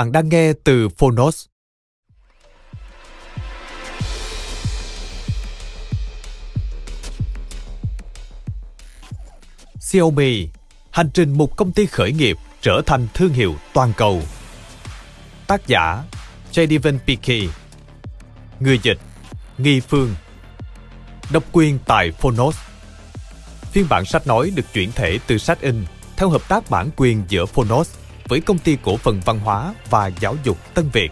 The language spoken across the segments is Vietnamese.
Bạn đang nghe từ Phonos. Xiaomi, hành trình một công ty khởi nghiệp trở thành thương hiệu toàn cầu. Tác giả Jadivan Piki Người dịch Nghi Phương Độc quyền tại Phonos Phiên bản sách nói được chuyển thể từ sách in theo hợp tác bản quyền giữa Phonos với công ty cổ phần văn hóa và giáo dục Tân Việt.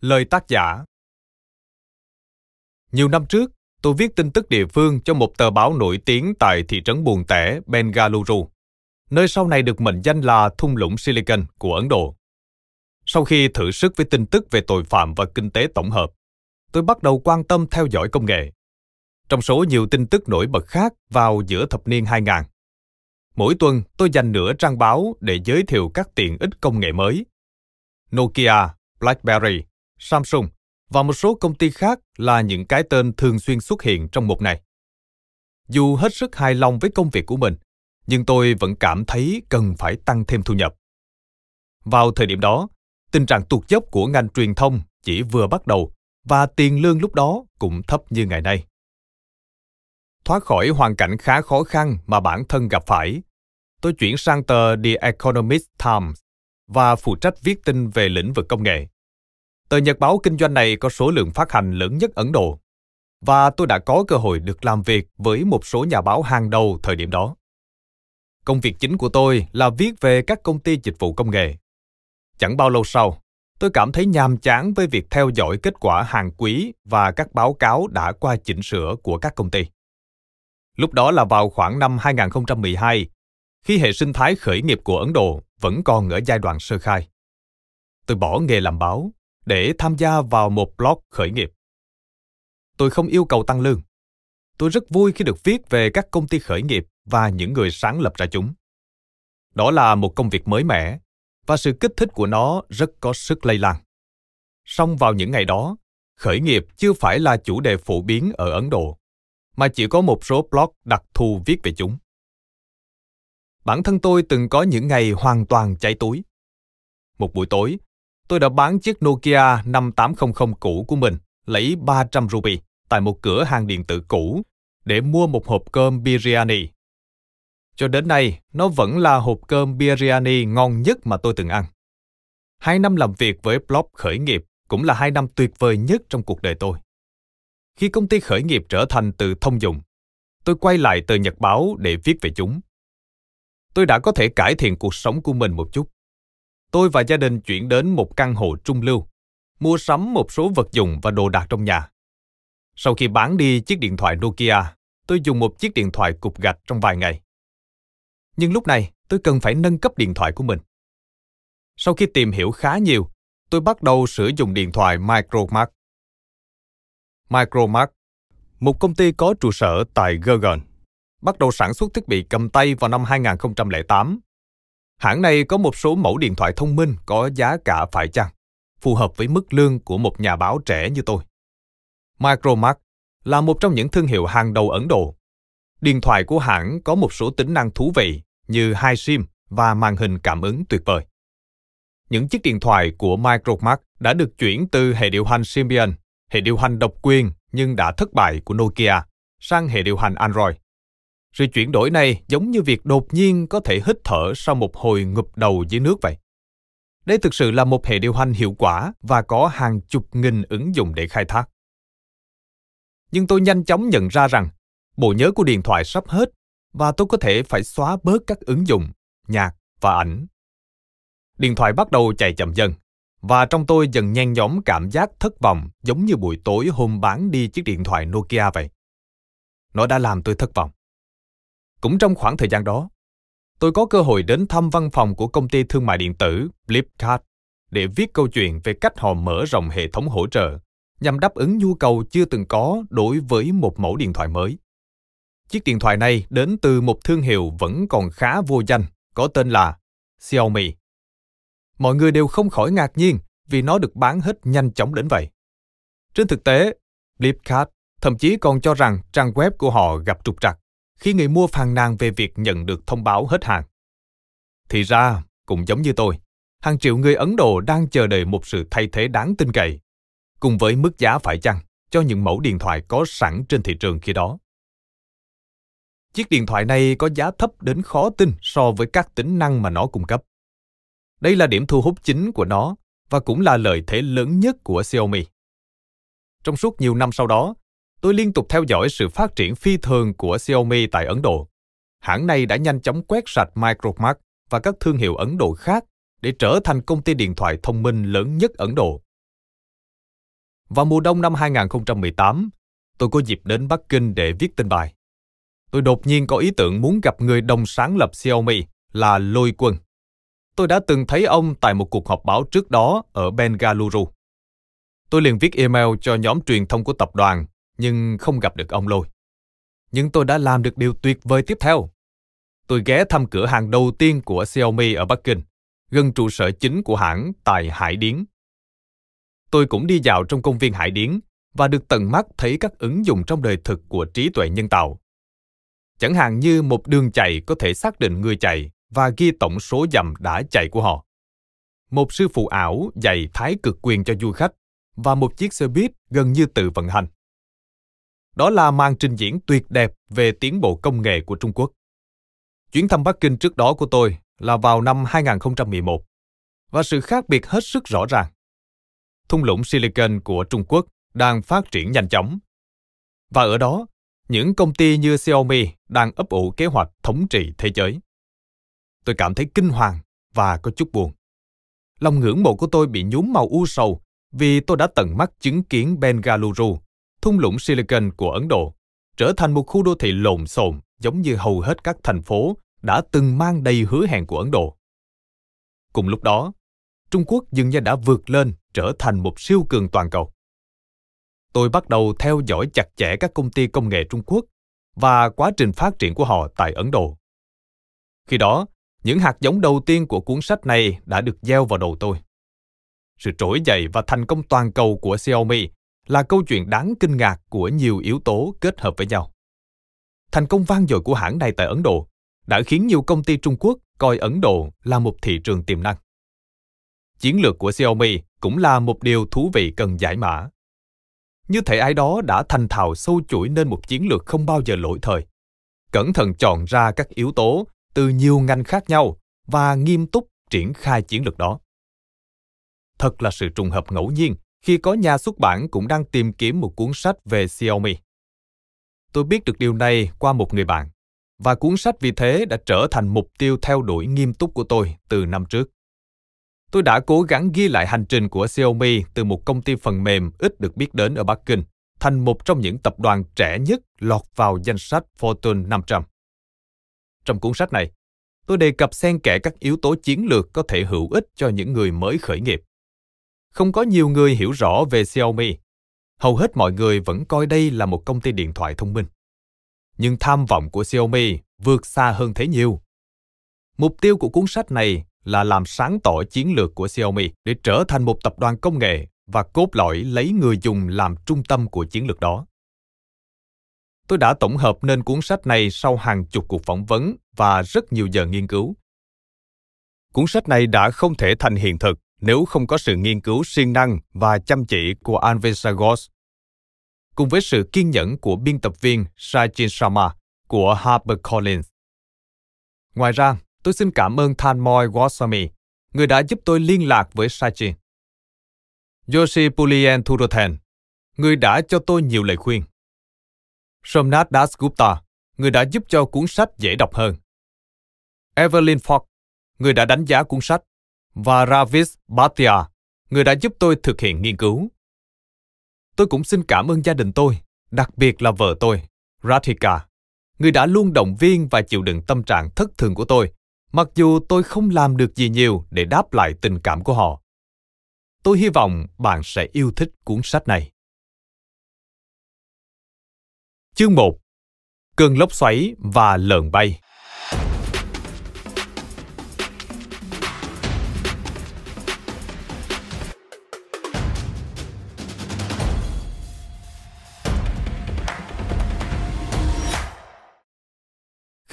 Lời tác giả nhiều năm trước, tôi viết tin tức địa phương cho một tờ báo nổi tiếng tại thị trấn buồn tẻ Bengaluru, nơi sau này được mệnh danh là thung lũng Silicon của Ấn Độ. Sau khi thử sức với tin tức về tội phạm và kinh tế tổng hợp, tôi bắt đầu quan tâm theo dõi công nghệ. Trong số nhiều tin tức nổi bật khác vào giữa thập niên 2000, mỗi tuần tôi dành nửa trang báo để giới thiệu các tiện ích công nghệ mới. Nokia, BlackBerry, Samsung và một số công ty khác là những cái tên thường xuyên xuất hiện trong mục này. Dù hết sức hài lòng với công việc của mình, nhưng tôi vẫn cảm thấy cần phải tăng thêm thu nhập. Vào thời điểm đó, tình trạng tuột dốc của ngành truyền thông chỉ vừa bắt đầu và tiền lương lúc đó cũng thấp như ngày nay. Thoát khỏi hoàn cảnh khá khó khăn mà bản thân gặp phải, tôi chuyển sang tờ The Economist Times và phụ trách viết tin về lĩnh vực công nghệ. Tờ nhật báo kinh doanh này có số lượng phát hành lớn nhất Ấn Độ, và tôi đã có cơ hội được làm việc với một số nhà báo hàng đầu thời điểm đó. Công việc chính của tôi là viết về các công ty dịch vụ công nghệ. Chẳng bao lâu sau, tôi cảm thấy nhàm chán với việc theo dõi kết quả hàng quý và các báo cáo đã qua chỉnh sửa của các công ty. Lúc đó là vào khoảng năm 2012, khi hệ sinh thái khởi nghiệp của Ấn Độ vẫn còn ở giai đoạn sơ khai. Tôi bỏ nghề làm báo để tham gia vào một blog khởi nghiệp. Tôi không yêu cầu tăng lương. Tôi rất vui khi được viết về các công ty khởi nghiệp và những người sáng lập ra chúng. Đó là một công việc mới mẻ và sự kích thích của nó rất có sức lây lan. Song vào những ngày đó, khởi nghiệp chưa phải là chủ đề phổ biến ở Ấn Độ, mà chỉ có một số blog đặc thù viết về chúng. Bản thân tôi từng có những ngày hoàn toàn cháy túi. Một buổi tối, tôi đã bán chiếc Nokia 5800 cũ của mình lấy 300 ruby tại một cửa hàng điện tử cũ để mua một hộp cơm biryani. Cho đến nay, nó vẫn là hộp cơm biryani ngon nhất mà tôi từng ăn. Hai năm làm việc với blog khởi nghiệp cũng là hai năm tuyệt vời nhất trong cuộc đời tôi. Khi công ty khởi nghiệp trở thành từ thông dụng, tôi quay lại tờ nhật báo để viết về chúng. Tôi đã có thể cải thiện cuộc sống của mình một chút tôi và gia đình chuyển đến một căn hộ trung lưu, mua sắm một số vật dụng và đồ đạc trong nhà. Sau khi bán đi chiếc điện thoại Nokia, tôi dùng một chiếc điện thoại cục gạch trong vài ngày. Nhưng lúc này, tôi cần phải nâng cấp điện thoại của mình. Sau khi tìm hiểu khá nhiều, tôi bắt đầu sử dụng điện thoại Micromax. Micromax, một công ty có trụ sở tại Gurgaon, bắt đầu sản xuất thiết bị cầm tay vào năm 2008 Hãng này có một số mẫu điện thoại thông minh có giá cả phải chăng, phù hợp với mức lương của một nhà báo trẻ như tôi. Micromax là một trong những thương hiệu hàng đầu Ấn Độ. Điện thoại của hãng có một số tính năng thú vị như hai SIM và màn hình cảm ứng tuyệt vời. Những chiếc điện thoại của Micromax đã được chuyển từ hệ điều hành Symbian, hệ điều hành độc quyền nhưng đã thất bại của Nokia, sang hệ điều hành Android. Sự chuyển đổi này giống như việc đột nhiên có thể hít thở sau một hồi ngụp đầu dưới nước vậy. Đây thực sự là một hệ điều hành hiệu quả và có hàng chục nghìn ứng dụng để khai thác. Nhưng tôi nhanh chóng nhận ra rằng bộ nhớ của điện thoại sắp hết và tôi có thể phải xóa bớt các ứng dụng, nhạc và ảnh. Điện thoại bắt đầu chạy chậm dần và trong tôi dần nhen nhóm cảm giác thất vọng giống như buổi tối hôm bán đi chiếc điện thoại Nokia vậy. Nó đã làm tôi thất vọng. Cũng trong khoảng thời gian đó, tôi có cơ hội đến thăm văn phòng của công ty thương mại điện tử Flipkart để viết câu chuyện về cách họ mở rộng hệ thống hỗ trợ nhằm đáp ứng nhu cầu chưa từng có đối với một mẫu điện thoại mới. Chiếc điện thoại này đến từ một thương hiệu vẫn còn khá vô danh, có tên là Xiaomi. Mọi người đều không khỏi ngạc nhiên vì nó được bán hết nhanh chóng đến vậy. Trên thực tế, Flipkart thậm chí còn cho rằng trang web của họ gặp trục trặc khi người mua phàn nàn về việc nhận được thông báo hết hàng. Thì ra, cũng giống như tôi, hàng triệu người Ấn Độ đang chờ đợi một sự thay thế đáng tin cậy, cùng với mức giá phải chăng cho những mẫu điện thoại có sẵn trên thị trường khi đó. Chiếc điện thoại này có giá thấp đến khó tin so với các tính năng mà nó cung cấp. Đây là điểm thu hút chính của nó và cũng là lợi thế lớn nhất của Xiaomi. Trong suốt nhiều năm sau đó, tôi liên tục theo dõi sự phát triển phi thường của Xiaomi tại Ấn Độ. Hãng này đã nhanh chóng quét sạch Micromax và các thương hiệu Ấn Độ khác để trở thành công ty điện thoại thông minh lớn nhất Ấn Độ. Vào mùa đông năm 2018, tôi có dịp đến Bắc Kinh để viết tin bài. Tôi đột nhiên có ý tưởng muốn gặp người đồng sáng lập Xiaomi là Lôi Quân. Tôi đã từng thấy ông tại một cuộc họp báo trước đó ở Bengaluru. Tôi liền viết email cho nhóm truyền thông của tập đoàn nhưng không gặp được ông Lôi. Nhưng tôi đã làm được điều tuyệt vời tiếp theo. Tôi ghé thăm cửa hàng đầu tiên của Xiaomi ở Bắc Kinh, gần trụ sở chính của hãng tại Hải Điến. Tôi cũng đi dạo trong công viên Hải Điến và được tận mắt thấy các ứng dụng trong đời thực của trí tuệ nhân tạo. Chẳng hạn như một đường chạy có thể xác định người chạy và ghi tổng số dặm đã chạy của họ. Một sư phụ ảo dạy thái cực quyền cho du khách và một chiếc xe buýt gần như tự vận hành. Đó là màn trình diễn tuyệt đẹp về tiến bộ công nghệ của Trung Quốc. Chuyến thăm Bắc Kinh trước đó của tôi là vào năm 2011 và sự khác biệt hết sức rõ ràng. Thung lũng Silicon của Trung Quốc đang phát triển nhanh chóng. Và ở đó, những công ty như Xiaomi đang ấp ủ kế hoạch thống trị thế giới. Tôi cảm thấy kinh hoàng và có chút buồn. Lòng ngưỡng mộ của tôi bị nhúm màu u sầu vì tôi đã tận mắt chứng kiến Bengaluru thung lũng Silicon của Ấn Độ trở thành một khu đô thị lộn xộn giống như hầu hết các thành phố đã từng mang đầy hứa hẹn của Ấn Độ. Cùng lúc đó, Trung Quốc dường như đã vượt lên trở thành một siêu cường toàn cầu. Tôi bắt đầu theo dõi chặt chẽ các công ty công nghệ Trung Quốc và quá trình phát triển của họ tại Ấn Độ. Khi đó, những hạt giống đầu tiên của cuốn sách này đã được gieo vào đầu tôi. Sự trỗi dậy và thành công toàn cầu của Xiaomi là câu chuyện đáng kinh ngạc của nhiều yếu tố kết hợp với nhau. Thành công vang dội của hãng này tại Ấn Độ đã khiến nhiều công ty Trung Quốc coi Ấn Độ là một thị trường tiềm năng. Chiến lược của Xiaomi cũng là một điều thú vị cần giải mã. Như thể ai đó đã thành thạo sâu chuỗi nên một chiến lược không bao giờ lỗi thời. Cẩn thận chọn ra các yếu tố từ nhiều ngành khác nhau và nghiêm túc triển khai chiến lược đó. Thật là sự trùng hợp ngẫu nhiên khi có nhà xuất bản cũng đang tìm kiếm một cuốn sách về Xiaomi. Tôi biết được điều này qua một người bạn, và cuốn sách vì thế đã trở thành mục tiêu theo đuổi nghiêm túc của tôi từ năm trước. Tôi đã cố gắng ghi lại hành trình của Xiaomi từ một công ty phần mềm ít được biết đến ở Bắc Kinh thành một trong những tập đoàn trẻ nhất lọt vào danh sách Fortune 500. Trong cuốn sách này, tôi đề cập xen kẽ các yếu tố chiến lược có thể hữu ích cho những người mới khởi nghiệp không có nhiều người hiểu rõ về Xiaomi. Hầu hết mọi người vẫn coi đây là một công ty điện thoại thông minh. Nhưng tham vọng của Xiaomi vượt xa hơn thế nhiều. Mục tiêu của cuốn sách này là làm sáng tỏ chiến lược của Xiaomi để trở thành một tập đoàn công nghệ và cốt lõi lấy người dùng làm trung tâm của chiến lược đó. Tôi đã tổng hợp nên cuốn sách này sau hàng chục cuộc phỏng vấn và rất nhiều giờ nghiên cứu. Cuốn sách này đã không thể thành hiện thực nếu không có sự nghiên cứu siêng năng và chăm chỉ của Anvesagos. Cùng với sự kiên nhẫn của biên tập viên Sajin Sharma của HarperCollins. Ngoài ra, tôi xin cảm ơn Thanmoy Goswami, người đã giúp tôi liên lạc với Sajin. Yoshi Pulien Thurothen, người đã cho tôi nhiều lời khuyên. Somnath Dasgupta, người đã giúp cho cuốn sách dễ đọc hơn. Evelyn Fox, người đã đánh giá cuốn sách, và Ravis Bhatia, người đã giúp tôi thực hiện nghiên cứu. Tôi cũng xin cảm ơn gia đình tôi, đặc biệt là vợ tôi, Radhika, người đã luôn động viên và chịu đựng tâm trạng thất thường của tôi, mặc dù tôi không làm được gì nhiều để đáp lại tình cảm của họ. Tôi hy vọng bạn sẽ yêu thích cuốn sách này. Chương 1 Cơn lốc xoáy và lợn bay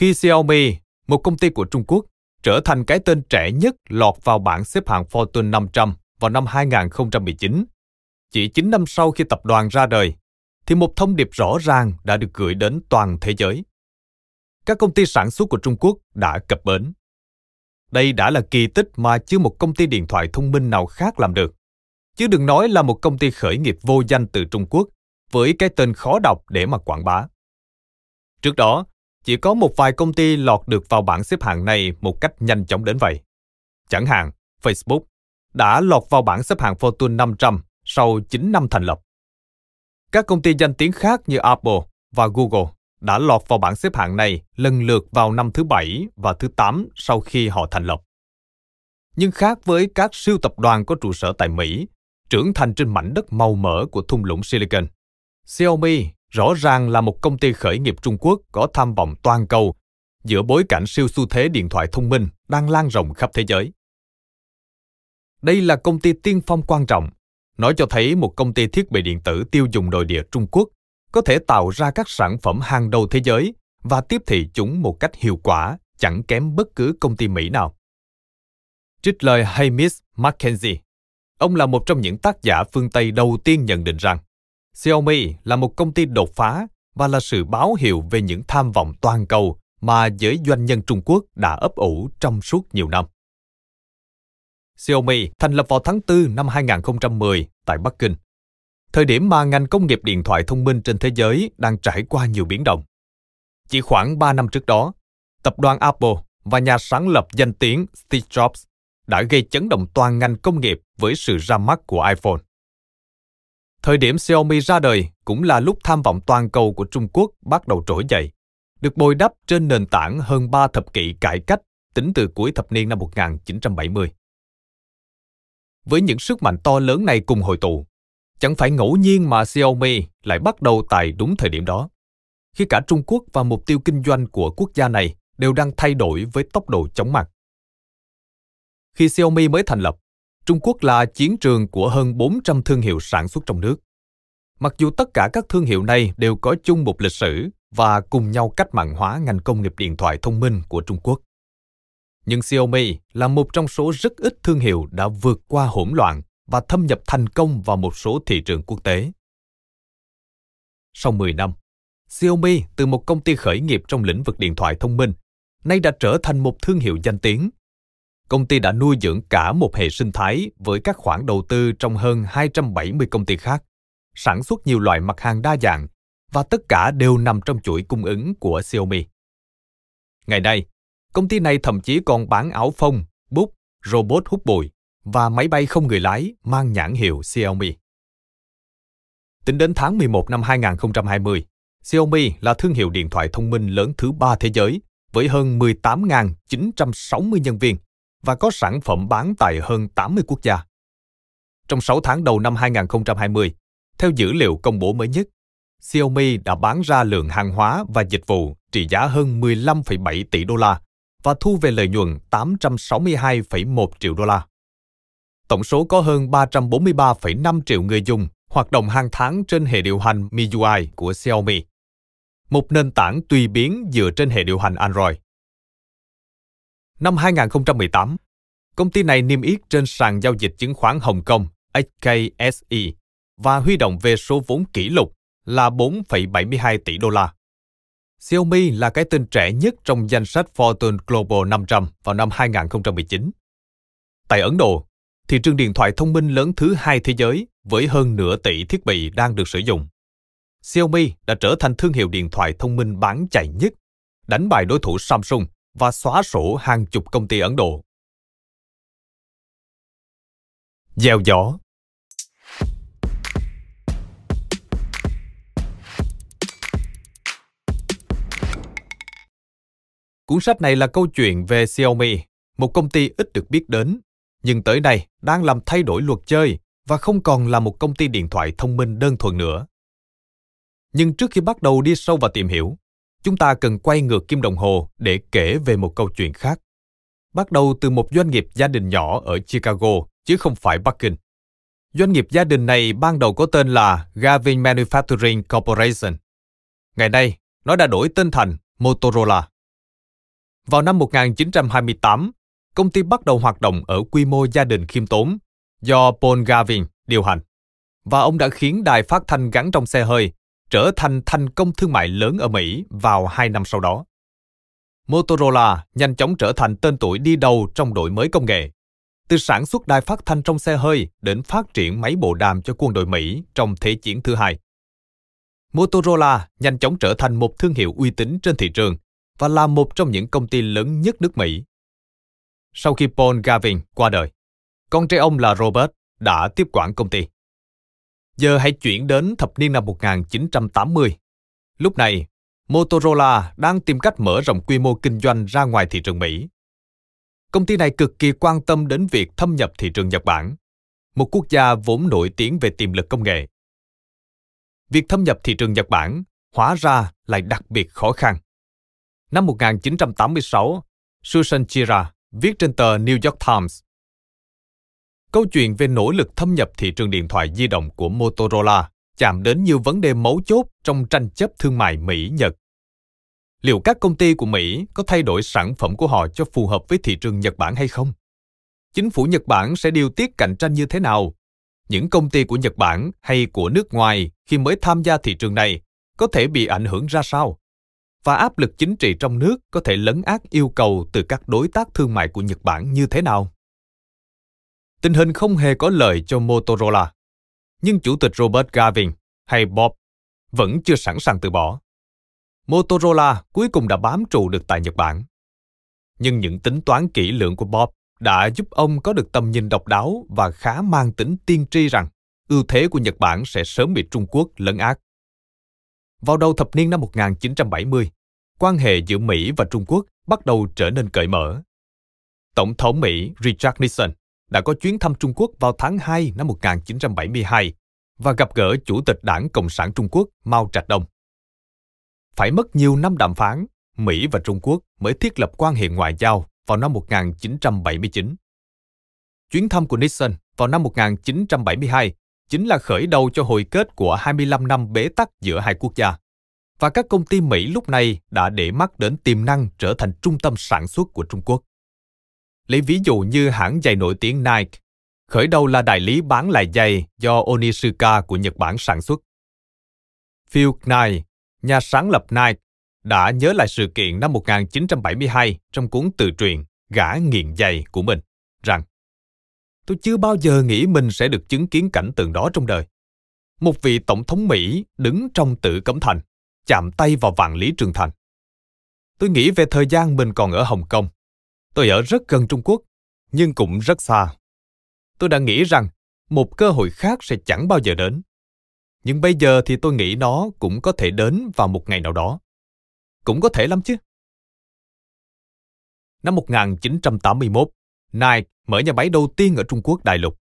Khi Xiaomi, một công ty của Trung Quốc, trở thành cái tên trẻ nhất lọt vào bảng xếp hạng Fortune 500 vào năm 2019, chỉ 9 năm sau khi tập đoàn ra đời, thì một thông điệp rõ ràng đã được gửi đến toàn thế giới. Các công ty sản xuất của Trung Quốc đã cập bến. Đây đã là kỳ tích mà chưa một công ty điện thoại thông minh nào khác làm được. Chứ đừng nói là một công ty khởi nghiệp vô danh từ Trung Quốc với cái tên khó đọc để mà quảng bá. Trước đó, chỉ có một vài công ty lọt được vào bảng xếp hạng này một cách nhanh chóng đến vậy. Chẳng hạn, Facebook đã lọt vào bảng xếp hạng Fortune 500 sau 9 năm thành lập. Các công ty danh tiếng khác như Apple và Google đã lọt vào bảng xếp hạng này lần lượt vào năm thứ bảy và thứ tám sau khi họ thành lập. Nhưng khác với các siêu tập đoàn có trụ sở tại Mỹ, trưởng thành trên mảnh đất màu mỡ của thung lũng Silicon, Xiaomi rõ ràng là một công ty khởi nghiệp Trung Quốc có tham vọng toàn cầu giữa bối cảnh siêu xu thế điện thoại thông minh đang lan rộng khắp thế giới. Đây là công ty tiên phong quan trọng, nói cho thấy một công ty thiết bị điện tử tiêu dùng nội địa Trung Quốc có thể tạo ra các sản phẩm hàng đầu thế giới và tiếp thị chúng một cách hiệu quả, chẳng kém bất cứ công ty Mỹ nào. Trích lời Hamish McKenzie, ông là một trong những tác giả phương Tây đầu tiên nhận định rằng Xiaomi là một công ty đột phá và là sự báo hiệu về những tham vọng toàn cầu mà giới doanh nhân Trung Quốc đã ấp ủ trong suốt nhiều năm. Xiaomi thành lập vào tháng 4 năm 2010 tại Bắc Kinh, thời điểm mà ngành công nghiệp điện thoại thông minh trên thế giới đang trải qua nhiều biến động. Chỉ khoảng 3 năm trước đó, tập đoàn Apple và nhà sáng lập danh tiếng Steve Jobs đã gây chấn động toàn ngành công nghiệp với sự ra mắt của iPhone. Thời điểm Xiaomi ra đời cũng là lúc tham vọng toàn cầu của Trung Quốc bắt đầu trỗi dậy, được bồi đắp trên nền tảng hơn 3 thập kỷ cải cách tính từ cuối thập niên năm 1970. Với những sức mạnh to lớn này cùng hội tụ, chẳng phải ngẫu nhiên mà Xiaomi lại bắt đầu tại đúng thời điểm đó. Khi cả Trung Quốc và mục tiêu kinh doanh của quốc gia này đều đang thay đổi với tốc độ chóng mặt. Khi Xiaomi mới thành lập, Trung Quốc là chiến trường của hơn 400 thương hiệu sản xuất trong nước. Mặc dù tất cả các thương hiệu này đều có chung một lịch sử và cùng nhau cách mạng hóa ngành công nghiệp điện thoại thông minh của Trung Quốc. Nhưng Xiaomi là một trong số rất ít thương hiệu đã vượt qua hỗn loạn và thâm nhập thành công vào một số thị trường quốc tế. Sau 10 năm, Xiaomi từ một công ty khởi nghiệp trong lĩnh vực điện thoại thông minh, nay đã trở thành một thương hiệu danh tiếng công ty đã nuôi dưỡng cả một hệ sinh thái với các khoản đầu tư trong hơn 270 công ty khác, sản xuất nhiều loại mặt hàng đa dạng và tất cả đều nằm trong chuỗi cung ứng của Xiaomi. Ngày nay, công ty này thậm chí còn bán áo phông, bút, robot hút bụi và máy bay không người lái mang nhãn hiệu Xiaomi. Tính đến tháng 11 năm 2020, Xiaomi là thương hiệu điện thoại thông minh lớn thứ ba thế giới với hơn 18.960 nhân viên và có sản phẩm bán tại hơn 80 quốc gia. Trong 6 tháng đầu năm 2020, theo dữ liệu công bố mới nhất, Xiaomi đã bán ra lượng hàng hóa và dịch vụ trị giá hơn 15,7 tỷ đô la và thu về lợi nhuận 862,1 triệu đô la. Tổng số có hơn 343,5 triệu người dùng hoạt động hàng tháng trên hệ điều hành MIUI của Xiaomi, một nền tảng tùy biến dựa trên hệ điều hành Android. Năm 2018, công ty này niêm yết trên sàn giao dịch chứng khoán Hồng Kông HKSE và huy động về số vốn kỷ lục là 4,72 tỷ đô la. Xiaomi là cái tên trẻ nhất trong danh sách Fortune Global 500 vào năm 2019. Tại Ấn Độ, thị trường điện thoại thông minh lớn thứ hai thế giới với hơn nửa tỷ thiết bị đang được sử dụng. Xiaomi đã trở thành thương hiệu điện thoại thông minh bán chạy nhất, đánh bại đối thủ Samsung và xóa sổ hàng chục công ty Ấn Độ. Gieo gió Cuốn sách này là câu chuyện về Xiaomi, một công ty ít được biết đến, nhưng tới nay đang làm thay đổi luật chơi và không còn là một công ty điện thoại thông minh đơn thuần nữa. Nhưng trước khi bắt đầu đi sâu vào tìm hiểu, chúng ta cần quay ngược kim đồng hồ để kể về một câu chuyện khác. Bắt đầu từ một doanh nghiệp gia đình nhỏ ở Chicago, chứ không phải Bắc Kinh. Doanh nghiệp gia đình này ban đầu có tên là Gavin Manufacturing Corporation. Ngày nay, nó đã đổi tên thành Motorola. Vào năm 1928, công ty bắt đầu hoạt động ở quy mô gia đình khiêm tốn do Paul Gavin điều hành. Và ông đã khiến đài phát thanh gắn trong xe hơi trở thành thành công thương mại lớn ở Mỹ vào hai năm sau đó. Motorola nhanh chóng trở thành tên tuổi đi đầu trong đổi mới công nghệ, từ sản xuất đài phát thanh trong xe hơi đến phát triển máy bộ đàm cho quân đội Mỹ trong Thế chiến thứ hai. Motorola nhanh chóng trở thành một thương hiệu uy tín trên thị trường và là một trong những công ty lớn nhất nước Mỹ. Sau khi Paul Gavin qua đời, con trai ông là Robert đã tiếp quản công ty. Giờ hãy chuyển đến thập niên năm 1980. Lúc này, Motorola đang tìm cách mở rộng quy mô kinh doanh ra ngoài thị trường Mỹ. Công ty này cực kỳ quan tâm đến việc thâm nhập thị trường Nhật Bản, một quốc gia vốn nổi tiếng về tiềm lực công nghệ. Việc thâm nhập thị trường Nhật Bản hóa ra lại đặc biệt khó khăn. Năm 1986, Susan Chira viết trên tờ New York Times Câu chuyện về nỗ lực thâm nhập thị trường điện thoại di động của Motorola chạm đến nhiều vấn đề mấu chốt trong tranh chấp thương mại Mỹ-Nhật. Liệu các công ty của Mỹ có thay đổi sản phẩm của họ cho phù hợp với thị trường Nhật Bản hay không? Chính phủ Nhật Bản sẽ điều tiết cạnh tranh như thế nào? Những công ty của Nhật Bản hay của nước ngoài khi mới tham gia thị trường này có thể bị ảnh hưởng ra sao? Và áp lực chính trị trong nước có thể lấn át yêu cầu từ các đối tác thương mại của Nhật Bản như thế nào? Tình hình không hề có lợi cho Motorola. Nhưng chủ tịch Robert Garvin hay Bob vẫn chưa sẵn sàng từ bỏ. Motorola cuối cùng đã bám trụ được tại Nhật Bản. Nhưng những tính toán kỹ lưỡng của Bob đã giúp ông có được tầm nhìn độc đáo và khá mang tính tiên tri rằng ưu thế của Nhật Bản sẽ sớm bị Trung Quốc lấn át. Vào đầu thập niên năm 1970, quan hệ giữa Mỹ và Trung Quốc bắt đầu trở nên cởi mở. Tổng thống Mỹ Richard Nixon đã có chuyến thăm Trung Quốc vào tháng 2 năm 1972 và gặp gỡ Chủ tịch Đảng Cộng sản Trung Quốc Mao Trạch Đông. Phải mất nhiều năm đàm phán, Mỹ và Trung Quốc mới thiết lập quan hệ ngoại giao vào năm 1979. Chuyến thăm của Nixon vào năm 1972 chính là khởi đầu cho hồi kết của 25 năm bế tắc giữa hai quốc gia. Và các công ty Mỹ lúc này đã để mắt đến tiềm năng trở thành trung tâm sản xuất của Trung Quốc. Lấy ví dụ như hãng giày nổi tiếng Nike, khởi đầu là đại lý bán lại giày do Onitsuka của Nhật Bản sản xuất. Phil Knight, nhà sáng lập Nike, đã nhớ lại sự kiện năm 1972 trong cuốn tự truyện Gã nghiện giày của mình, rằng Tôi chưa bao giờ nghĩ mình sẽ được chứng kiến cảnh tượng đó trong đời. Một vị tổng thống Mỹ đứng trong tự cấm thành, chạm tay vào vạn lý trường thành. Tôi nghĩ về thời gian mình còn ở Hồng Kông Tôi ở rất gần Trung Quốc, nhưng cũng rất xa. Tôi đã nghĩ rằng một cơ hội khác sẽ chẳng bao giờ đến. Nhưng bây giờ thì tôi nghĩ nó cũng có thể đến vào một ngày nào đó. Cũng có thể lắm chứ. Năm 1981, Nike mở nhà máy đầu tiên ở Trung Quốc đại lục.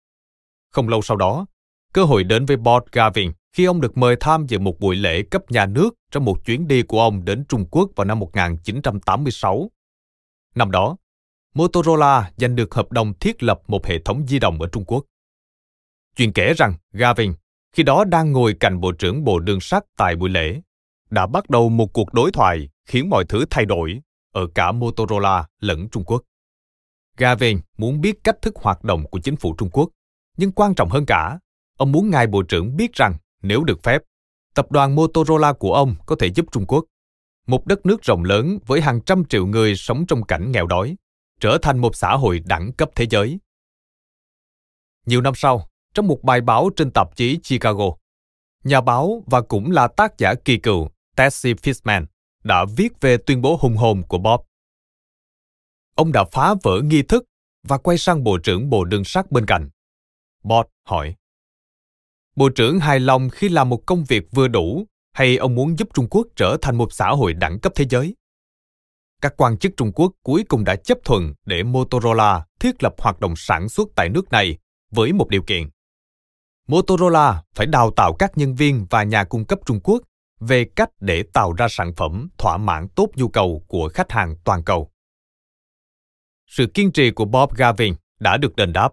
Không lâu sau đó, cơ hội đến với Bob Gavin khi ông được mời tham dự một buổi lễ cấp nhà nước trong một chuyến đi của ông đến Trung Quốc vào năm 1986 Năm đó, Motorola giành được hợp đồng thiết lập một hệ thống di động ở Trung Quốc. Chuyện kể rằng Gavin, khi đó đang ngồi cạnh Bộ trưởng Bộ Đường sắt tại buổi lễ, đã bắt đầu một cuộc đối thoại khiến mọi thứ thay đổi ở cả Motorola lẫn Trung Quốc. Gavin muốn biết cách thức hoạt động của chính phủ Trung Quốc, nhưng quan trọng hơn cả, ông muốn ngài Bộ trưởng biết rằng nếu được phép, tập đoàn Motorola của ông có thể giúp Trung Quốc, một đất nước rộng lớn với hàng trăm triệu người sống trong cảnh nghèo đói, trở thành một xã hội đẳng cấp thế giới. Nhiều năm sau, trong một bài báo trên tạp chí Chicago, nhà báo và cũng là tác giả kỳ cựu Tessie Fishman đã viết về tuyên bố hùng hồn của Bob. Ông đã phá vỡ nghi thức và quay sang Bộ trưởng Bộ Đường sắt bên cạnh. Bob hỏi, Bộ trưởng hài lòng khi làm một công việc vừa đủ hay ông muốn giúp Trung Quốc trở thành một xã hội đẳng cấp thế giới? Các quan chức Trung Quốc cuối cùng đã chấp thuận để Motorola thiết lập hoạt động sản xuất tại nước này với một điều kiện. Motorola phải đào tạo các nhân viên và nhà cung cấp Trung Quốc về cách để tạo ra sản phẩm thỏa mãn tốt nhu cầu của khách hàng toàn cầu. Sự kiên trì của Bob Gavin đã được đền đáp.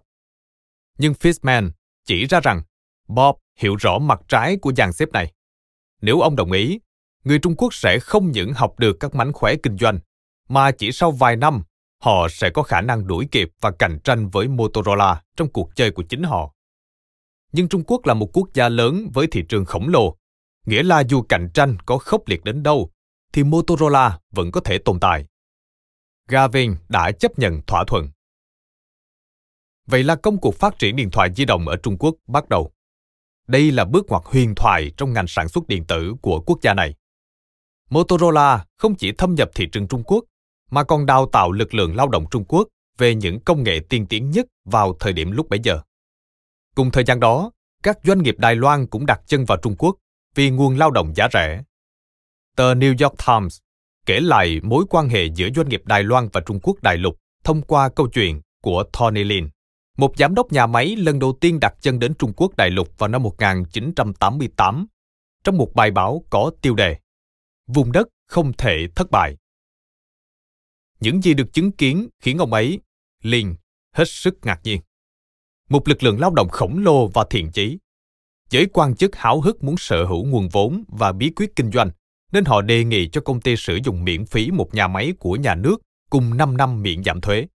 Nhưng Fishman chỉ ra rằng Bob hiểu rõ mặt trái của dàn xếp này. Nếu ông đồng ý, người Trung Quốc sẽ không những học được các mánh khóe kinh doanh, mà chỉ sau vài năm, họ sẽ có khả năng đuổi kịp và cạnh tranh với Motorola trong cuộc chơi của chính họ. Nhưng Trung Quốc là một quốc gia lớn với thị trường khổng lồ, nghĩa là dù cạnh tranh có khốc liệt đến đâu, thì Motorola vẫn có thể tồn tại. Gavin đã chấp nhận thỏa thuận. Vậy là công cuộc phát triển điện thoại di động ở Trung Quốc bắt đầu. Đây là bước ngoặt huyền thoại trong ngành sản xuất điện tử của quốc gia này. Motorola không chỉ thâm nhập thị trường Trung Quốc, mà còn đào tạo lực lượng lao động Trung Quốc về những công nghệ tiên tiến nhất vào thời điểm lúc bấy giờ. Cùng thời gian đó, các doanh nghiệp Đài Loan cũng đặt chân vào Trung Quốc vì nguồn lao động giá rẻ. Tờ New York Times kể lại mối quan hệ giữa doanh nghiệp Đài Loan và Trung Quốc đại lục thông qua câu chuyện của Tony Lin, một giám đốc nhà máy lần đầu tiên đặt chân đến Trung Quốc đại lục vào năm 1988, trong một bài báo có tiêu đề Vùng đất không thể thất bại. Những gì được chứng kiến khiến ông ấy, liền hết sức ngạc nhiên. Một lực lượng lao động khổng lồ và thiện chí. Giới quan chức háo hức muốn sở hữu nguồn vốn và bí quyết kinh doanh, nên họ đề nghị cho công ty sử dụng miễn phí một nhà máy của nhà nước cùng 5 năm miễn giảm thuế.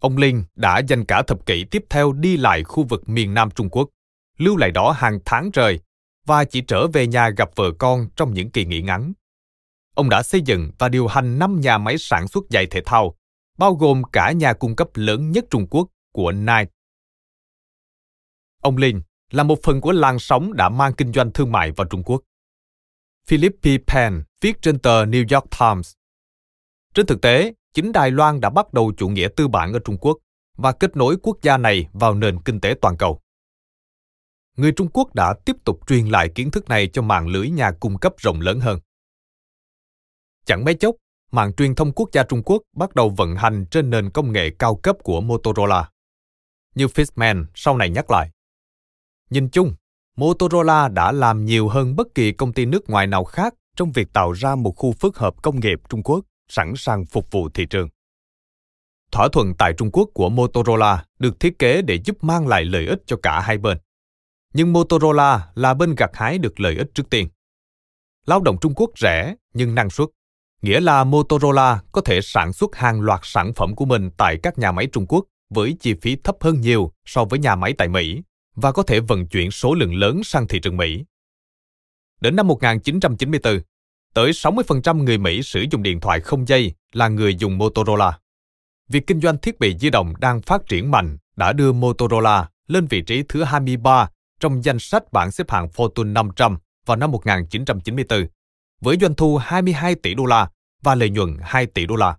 Ông Linh đã dành cả thập kỷ tiếp theo đi lại khu vực miền Nam Trung Quốc, lưu lại đó hàng tháng trời và chỉ trở về nhà gặp vợ con trong những kỳ nghỉ ngắn. Ông đã xây dựng và điều hành 5 nhà máy sản xuất giày thể thao, bao gồm cả nhà cung cấp lớn nhất Trung Quốc của Nike. Ông Linh là một phần của làn sóng đã mang kinh doanh thương mại vào Trung Quốc. Philip P. Penn viết trên tờ New York Times. Trên thực tế, chính Đài Loan đã bắt đầu chủ nghĩa tư bản ở Trung Quốc và kết nối quốc gia này vào nền kinh tế toàn cầu. Người Trung Quốc đã tiếp tục truyền lại kiến thức này cho mạng lưới nhà cung cấp rộng lớn hơn. Chẳng mấy chốc, mạng truyền thông quốc gia Trung Quốc bắt đầu vận hành trên nền công nghệ cao cấp của Motorola. Như Fishman sau này nhắc lại. Nhìn chung, Motorola đã làm nhiều hơn bất kỳ công ty nước ngoài nào khác trong việc tạo ra một khu phức hợp công nghiệp Trung Quốc sẵn sàng phục vụ thị trường. Thỏa thuận tại Trung Quốc của Motorola được thiết kế để giúp mang lại lợi ích cho cả hai bên. Nhưng Motorola là bên gặt hái được lợi ích trước tiên. Lao động Trung Quốc rẻ nhưng năng suất, nghĩa là Motorola có thể sản xuất hàng loạt sản phẩm của mình tại các nhà máy Trung Quốc với chi phí thấp hơn nhiều so với nhà máy tại Mỹ và có thể vận chuyển số lượng lớn sang thị trường Mỹ. Đến năm 1994, tới 60% người Mỹ sử dụng điện thoại không dây là người dùng Motorola. Việc kinh doanh thiết bị di động đang phát triển mạnh đã đưa Motorola lên vị trí thứ 23 trong danh sách bảng xếp hạng Fortune 500 vào năm 1994, với doanh thu 22 tỷ đô la và lợi nhuận 2 tỷ đô la.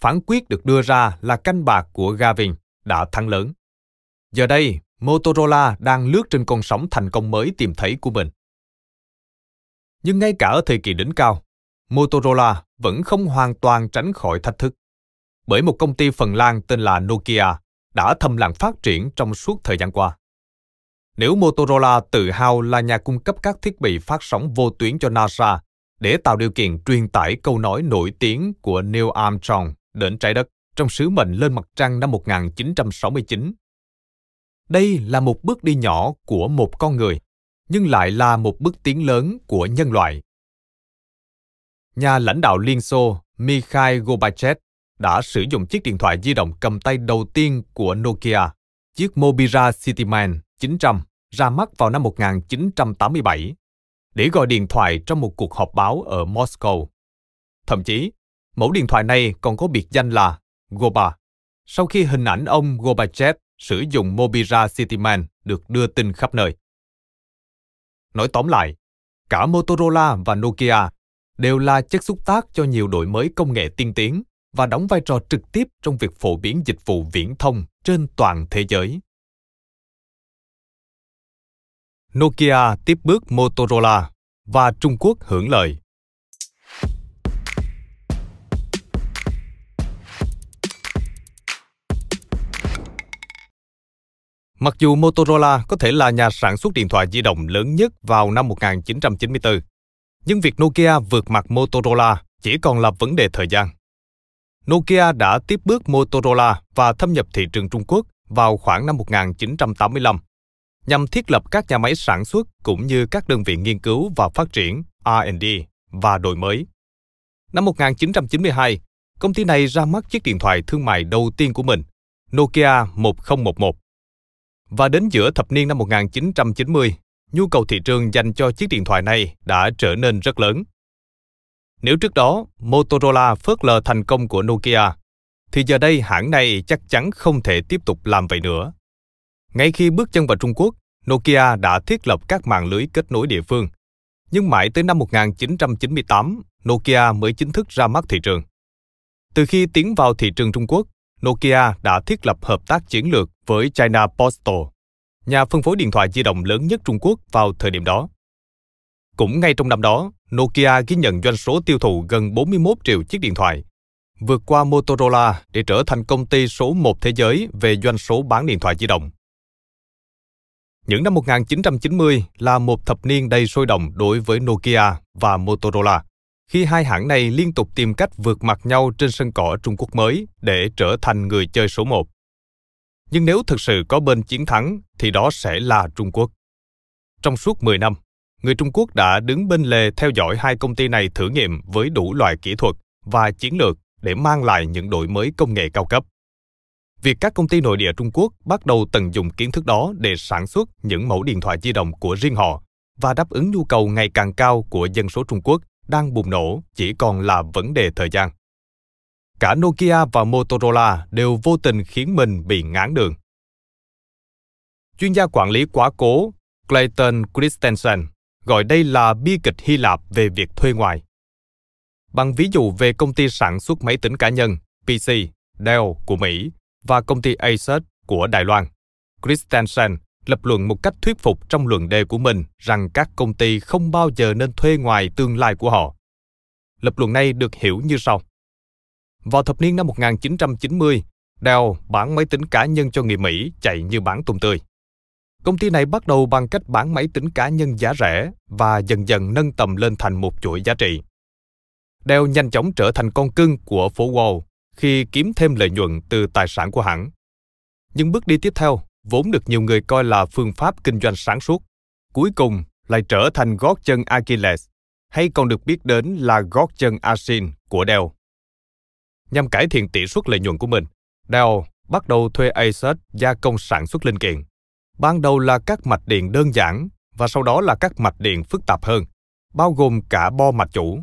Phán quyết được đưa ra là canh bạc của Gavin đã thắng lớn. Giờ đây, Motorola đang lướt trên con sóng thành công mới tìm thấy của mình. Nhưng ngay cả ở thời kỳ đỉnh cao, Motorola vẫn không hoàn toàn tránh khỏi thách thức. Bởi một công ty Phần Lan tên là Nokia đã thầm lặng phát triển trong suốt thời gian qua. Nếu Motorola tự hào là nhà cung cấp các thiết bị phát sóng vô tuyến cho NASA để tạo điều kiện truyền tải câu nói nổi tiếng của Neil Armstrong đến trái đất trong sứ mệnh lên mặt trăng năm 1969. Đây là một bước đi nhỏ của một con người, nhưng lại là một bước tiến lớn của nhân loại. Nhà lãnh đạo Liên Xô Mikhail Gorbachev đã sử dụng chiếc điện thoại di động cầm tay đầu tiên của Nokia, chiếc Mobira Cityman 900 ra mắt vào năm 1987 để gọi điện thoại trong một cuộc họp báo ở Moscow. Thậm chí, mẫu điện thoại này còn có biệt danh là Goba, sau khi hình ảnh ông Gorbachev sử dụng Mobira Cityman được đưa tin khắp nơi. Nói tóm lại, cả Motorola và Nokia đều là chất xúc tác cho nhiều đổi mới công nghệ tiên tiến và đóng vai trò trực tiếp trong việc phổ biến dịch vụ viễn thông trên toàn thế giới. Nokia tiếp bước Motorola và Trung Quốc hưởng lợi. Mặc dù Motorola có thể là nhà sản xuất điện thoại di động lớn nhất vào năm 1994, nhưng việc Nokia vượt mặt Motorola chỉ còn là vấn đề thời gian. Nokia đã tiếp bước Motorola và thâm nhập thị trường Trung Quốc vào khoảng năm 1985 nhằm thiết lập các nhà máy sản xuất cũng như các đơn vị nghiên cứu và phát triển R&D và đổi mới. Năm 1992, công ty này ra mắt chiếc điện thoại thương mại đầu tiên của mình, Nokia 1011. Và đến giữa thập niên năm 1990, nhu cầu thị trường dành cho chiếc điện thoại này đã trở nên rất lớn. Nếu trước đó Motorola phớt lờ thành công của Nokia, thì giờ đây hãng này chắc chắn không thể tiếp tục làm vậy nữa. Ngay khi bước chân vào Trung Quốc, Nokia đã thiết lập các mạng lưới kết nối địa phương. Nhưng mãi tới năm 1998, Nokia mới chính thức ra mắt thị trường. Từ khi tiến vào thị trường Trung Quốc, Nokia đã thiết lập hợp tác chiến lược với China Postal, nhà phân phối điện thoại di động lớn nhất Trung Quốc vào thời điểm đó. Cũng ngay trong năm đó, Nokia ghi nhận doanh số tiêu thụ gần 41 triệu chiếc điện thoại, vượt qua Motorola để trở thành công ty số một thế giới về doanh số bán điện thoại di động. Những năm 1990 là một thập niên đầy sôi động đối với Nokia và Motorola, khi hai hãng này liên tục tìm cách vượt mặt nhau trên sân cỏ Trung Quốc mới để trở thành người chơi số một. Nhưng nếu thực sự có bên chiến thắng thì đó sẽ là Trung Quốc. Trong suốt 10 năm, người Trung Quốc đã đứng bên lề theo dõi hai công ty này thử nghiệm với đủ loại kỹ thuật và chiến lược để mang lại những đổi mới công nghệ cao cấp. Việc các công ty nội địa Trung Quốc bắt đầu tận dụng kiến thức đó để sản xuất những mẫu điện thoại di động của riêng họ và đáp ứng nhu cầu ngày càng cao của dân số Trung Quốc đang bùng nổ chỉ còn là vấn đề thời gian. Cả Nokia và Motorola đều vô tình khiến mình bị ngán đường. Chuyên gia quản lý quá cố Clayton Christensen gọi đây là bi kịch Hy Lạp về việc thuê ngoài. Bằng ví dụ về công ty sản xuất máy tính cá nhân PC Dell của Mỹ và công ty Asus của Đài Loan. Christensen lập luận một cách thuyết phục trong luận đề của mình rằng các công ty không bao giờ nên thuê ngoài tương lai của họ. Lập luận này được hiểu như sau. Vào thập niên năm 1990, Dell bán máy tính cá nhân cho người Mỹ chạy như bán tôm tươi. Công ty này bắt đầu bằng cách bán máy tính cá nhân giá rẻ và dần dần nâng tầm lên thành một chuỗi giá trị. Dell nhanh chóng trở thành con cưng của phố Wall khi kiếm thêm lợi nhuận từ tài sản của hãng. Nhưng bước đi tiếp theo, vốn được nhiều người coi là phương pháp kinh doanh sáng suốt, cuối cùng lại trở thành gót chân Achilles, hay còn được biết đến là gót chân Asin của Dell. Nhằm cải thiện tỷ suất lợi nhuận của mình, Dell bắt đầu thuê Asus gia công sản xuất linh kiện. Ban đầu là các mạch điện đơn giản và sau đó là các mạch điện phức tạp hơn, bao gồm cả bo mạch chủ.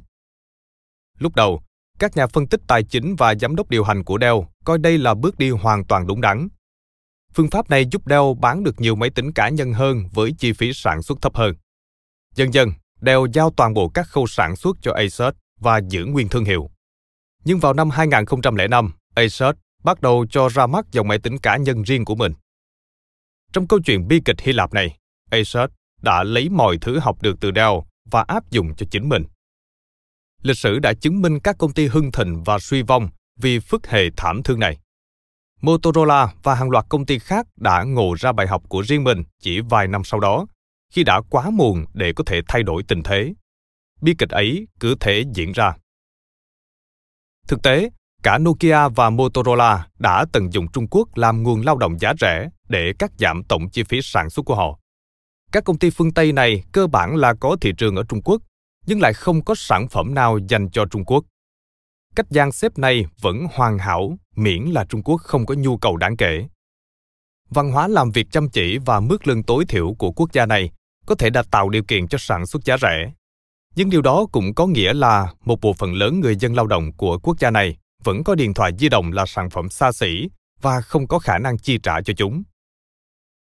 Lúc đầu, các nhà phân tích tài chính và giám đốc điều hành của Dell coi đây là bước đi hoàn toàn đúng đắn. Phương pháp này giúp Dell bán được nhiều máy tính cá nhân hơn với chi phí sản xuất thấp hơn. Dần dần, Dell giao toàn bộ các khâu sản xuất cho Asus và giữ nguyên thương hiệu. Nhưng vào năm 2005, Asus bắt đầu cho ra mắt dòng máy tính cá nhân riêng của mình. Trong câu chuyện bi kịch Hy Lạp này, Asus đã lấy mọi thứ học được từ Dell và áp dụng cho chính mình. Lịch sử đã chứng minh các công ty hưng thịnh và suy vong vì phức hệ thảm thương này. Motorola và hàng loạt công ty khác đã ngộ ra bài học của riêng mình chỉ vài năm sau đó, khi đã quá muộn để có thể thay đổi tình thế. Bi kịch ấy cứ thể diễn ra. Thực tế, cả Nokia và Motorola đã tận dụng Trung Quốc làm nguồn lao động giá rẻ để cắt giảm tổng chi phí sản xuất của họ. Các công ty phương Tây này cơ bản là có thị trường ở Trung Quốc, nhưng lại không có sản phẩm nào dành cho Trung Quốc. Cách gian xếp này vẫn hoàn hảo miễn là Trung Quốc không có nhu cầu đáng kể. Văn hóa làm việc chăm chỉ và mức lương tối thiểu của quốc gia này có thể đã tạo điều kiện cho sản xuất giá rẻ. Nhưng điều đó cũng có nghĩa là một bộ phận lớn người dân lao động của quốc gia này vẫn có điện thoại di động là sản phẩm xa xỉ và không có khả năng chi trả cho chúng.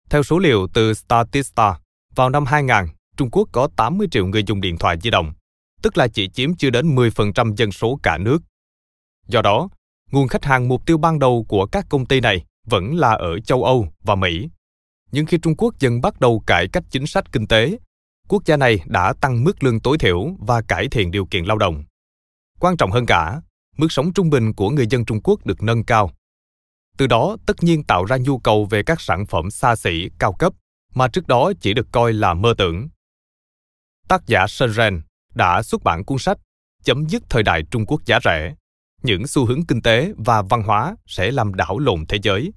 Theo số liệu từ Statista, vào năm 2000, Trung Quốc có 80 triệu người dùng điện thoại di động, tức là chỉ chiếm chưa đến 10% dân số cả nước. Do đó, nguồn khách hàng mục tiêu ban đầu của các công ty này vẫn là ở châu Âu và Mỹ. Nhưng khi Trung Quốc dần bắt đầu cải cách chính sách kinh tế, quốc gia này đã tăng mức lương tối thiểu và cải thiện điều kiện lao động. Quan trọng hơn cả, mức sống trung bình của người dân Trung Quốc được nâng cao. Từ đó tất nhiên tạo ra nhu cầu về các sản phẩm xa xỉ, cao cấp mà trước đó chỉ được coi là mơ tưởng. Tác giả Seren đã xuất bản cuốn sách Chấm dứt thời đại Trung Quốc giá rẻ. Những xu hướng kinh tế và văn hóa sẽ làm đảo lộn thế giới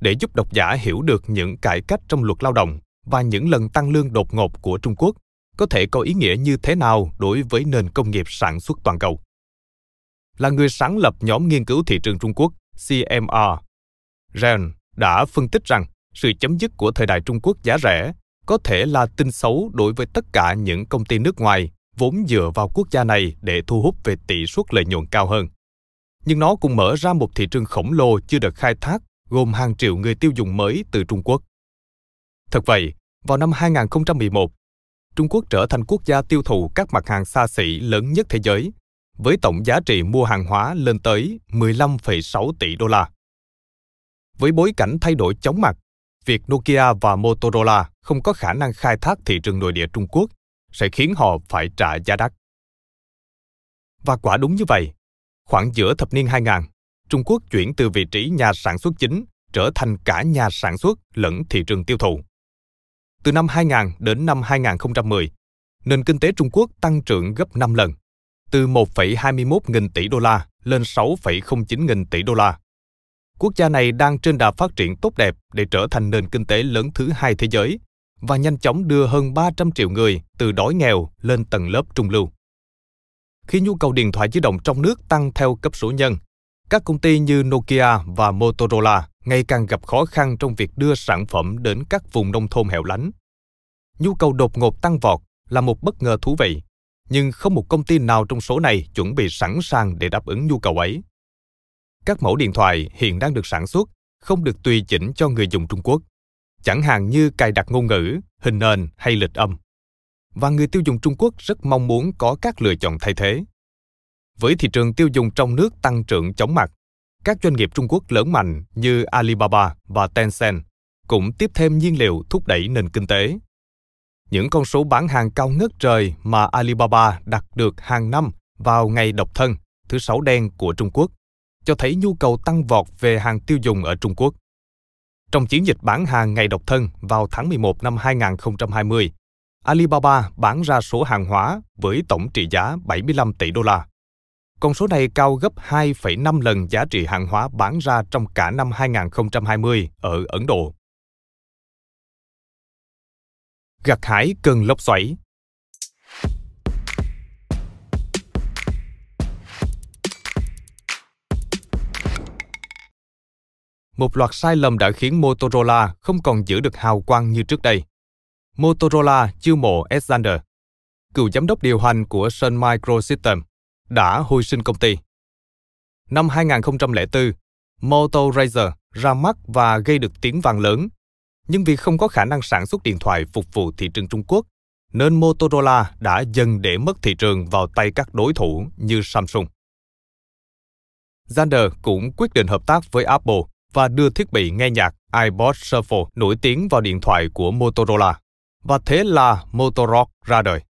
để giúp độc giả hiểu được những cải cách trong luật lao động và những lần tăng lương đột ngột của Trung Quốc có thể có ý nghĩa như thế nào đối với nền công nghiệp sản xuất toàn cầu. Là người sáng lập nhóm nghiên cứu thị trường Trung Quốc CMR, Ren đã phân tích rằng sự chấm dứt của thời đại Trung Quốc giá rẻ có thể là tin xấu đối với tất cả những công ty nước ngoài vốn dựa vào quốc gia này để thu hút về tỷ suất lợi nhuận cao hơn. Nhưng nó cũng mở ra một thị trường khổng lồ chưa được khai thác, gồm hàng triệu người tiêu dùng mới từ Trung Quốc. Thật vậy, vào năm 2011, Trung Quốc trở thành quốc gia tiêu thụ các mặt hàng xa xỉ lớn nhất thế giới, với tổng giá trị mua hàng hóa lên tới 15,6 tỷ đô la. Với bối cảnh thay đổi chóng mặt, việc Nokia và Motorola không có khả năng khai thác thị trường nội địa Trung Quốc sẽ khiến họ phải trả giá đắt. Và quả đúng như vậy, khoảng giữa thập niên 2000, Trung Quốc chuyển từ vị trí nhà sản xuất chính trở thành cả nhà sản xuất lẫn thị trường tiêu thụ. Từ năm 2000 đến năm 2010, nền kinh tế Trung Quốc tăng trưởng gấp 5 lần, từ 1,21 nghìn tỷ đô la lên 6,09 nghìn tỷ đô la. Quốc gia này đang trên đà phát triển tốt đẹp để trở thành nền kinh tế lớn thứ hai thế giới và nhanh chóng đưa hơn 300 triệu người từ đói nghèo lên tầng lớp trung lưu. Khi nhu cầu điện thoại di động trong nước tăng theo cấp số nhân, các công ty như Nokia và Motorola ngày càng gặp khó khăn trong việc đưa sản phẩm đến các vùng nông thôn hẻo lánh. Nhu cầu đột ngột tăng vọt là một bất ngờ thú vị, nhưng không một công ty nào trong số này chuẩn bị sẵn sàng để đáp ứng nhu cầu ấy. Các mẫu điện thoại hiện đang được sản xuất không được tùy chỉnh cho người dùng Trung Quốc, chẳng hạn như cài đặt ngôn ngữ, hình nền hay lịch âm. Và người tiêu dùng Trung Quốc rất mong muốn có các lựa chọn thay thế. Với thị trường tiêu dùng trong nước tăng trưởng chóng mặt, các doanh nghiệp Trung Quốc lớn mạnh như Alibaba và Tencent cũng tiếp thêm nhiên liệu thúc đẩy nền kinh tế. Những con số bán hàng cao ngất trời mà Alibaba đạt được hàng năm vào ngày độc thân, thứ sáu đen của Trung Quốc, cho thấy nhu cầu tăng vọt về hàng tiêu dùng ở Trung Quốc. Trong chiến dịch bán hàng ngày độc thân vào tháng 11 năm 2020, Alibaba bán ra số hàng hóa với tổng trị giá 75 tỷ đô la. Con số này cao gấp 2,5 lần giá trị hàng hóa bán ra trong cả năm 2020 ở Ấn Độ. Gặt hái cơn lốc xoáy Một loạt sai lầm đã khiến Motorola không còn giữ được hào quang như trước đây. Motorola chiêu mộ Alexander, cựu giám đốc điều hành của Sun Microsystems, đã hồi sinh công ty. Năm 2004, Moto Razr ra mắt và gây được tiếng vang lớn. Nhưng vì không có khả năng sản xuất điện thoại phục vụ thị trường Trung Quốc, nên Motorola đã dần để mất thị trường vào tay các đối thủ như Samsung. Zander cũng quyết định hợp tác với Apple và đưa thiết bị nghe nhạc iPod Shuffle nổi tiếng vào điện thoại của Motorola. Và thế là Motorola ra đời.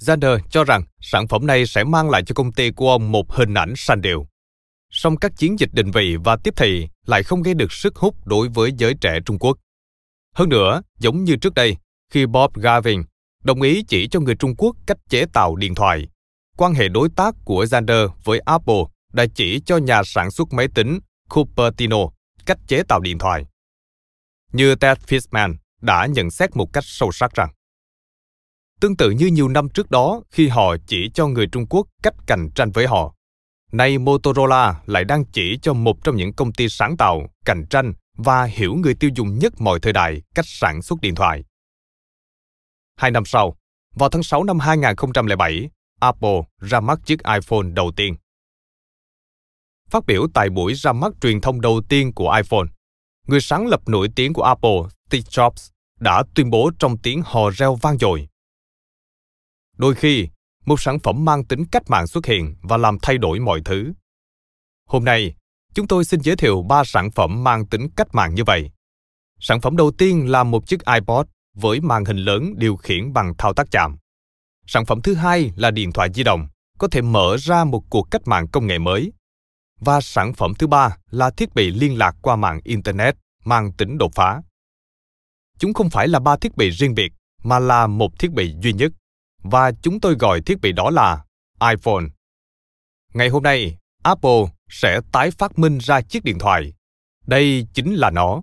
Zander cho rằng sản phẩm này sẽ mang lại cho công ty của ông một hình ảnh sanh điệu. Song các chiến dịch định vị và tiếp thị lại không gây được sức hút đối với giới trẻ Trung Quốc. Hơn nữa, giống như trước đây, khi Bob Gavin đồng ý chỉ cho người Trung Quốc cách chế tạo điện thoại, quan hệ đối tác của Zander với Apple đã chỉ cho nhà sản xuất máy tính Cupertino cách chế tạo điện thoại. Như Ted Fishman đã nhận xét một cách sâu sắc rằng Tương tự như nhiều năm trước đó khi họ chỉ cho người Trung Quốc cách cạnh tranh với họ, nay Motorola lại đang chỉ cho một trong những công ty sáng tạo, cạnh tranh và hiểu người tiêu dùng nhất mọi thời đại cách sản xuất điện thoại. Hai năm sau, vào tháng 6 năm 2007, Apple ra mắt chiếc iPhone đầu tiên. Phát biểu tại buổi ra mắt truyền thông đầu tiên của iPhone, người sáng lập nổi tiếng của Apple, Steve Jobs, đã tuyên bố trong tiếng hò reo vang dội. Đôi khi, một sản phẩm mang tính cách mạng xuất hiện và làm thay đổi mọi thứ. Hôm nay, chúng tôi xin giới thiệu ba sản phẩm mang tính cách mạng như vậy. Sản phẩm đầu tiên là một chiếc iPod với màn hình lớn điều khiển bằng thao tác chạm. Sản phẩm thứ hai là điện thoại di động, có thể mở ra một cuộc cách mạng công nghệ mới. Và sản phẩm thứ ba là thiết bị liên lạc qua mạng Internet mang tính đột phá. Chúng không phải là ba thiết bị riêng biệt, mà là một thiết bị duy nhất. Và chúng tôi gọi thiết bị đó là iPhone. Ngày hôm nay, Apple sẽ tái phát minh ra chiếc điện thoại. Đây chính là nó.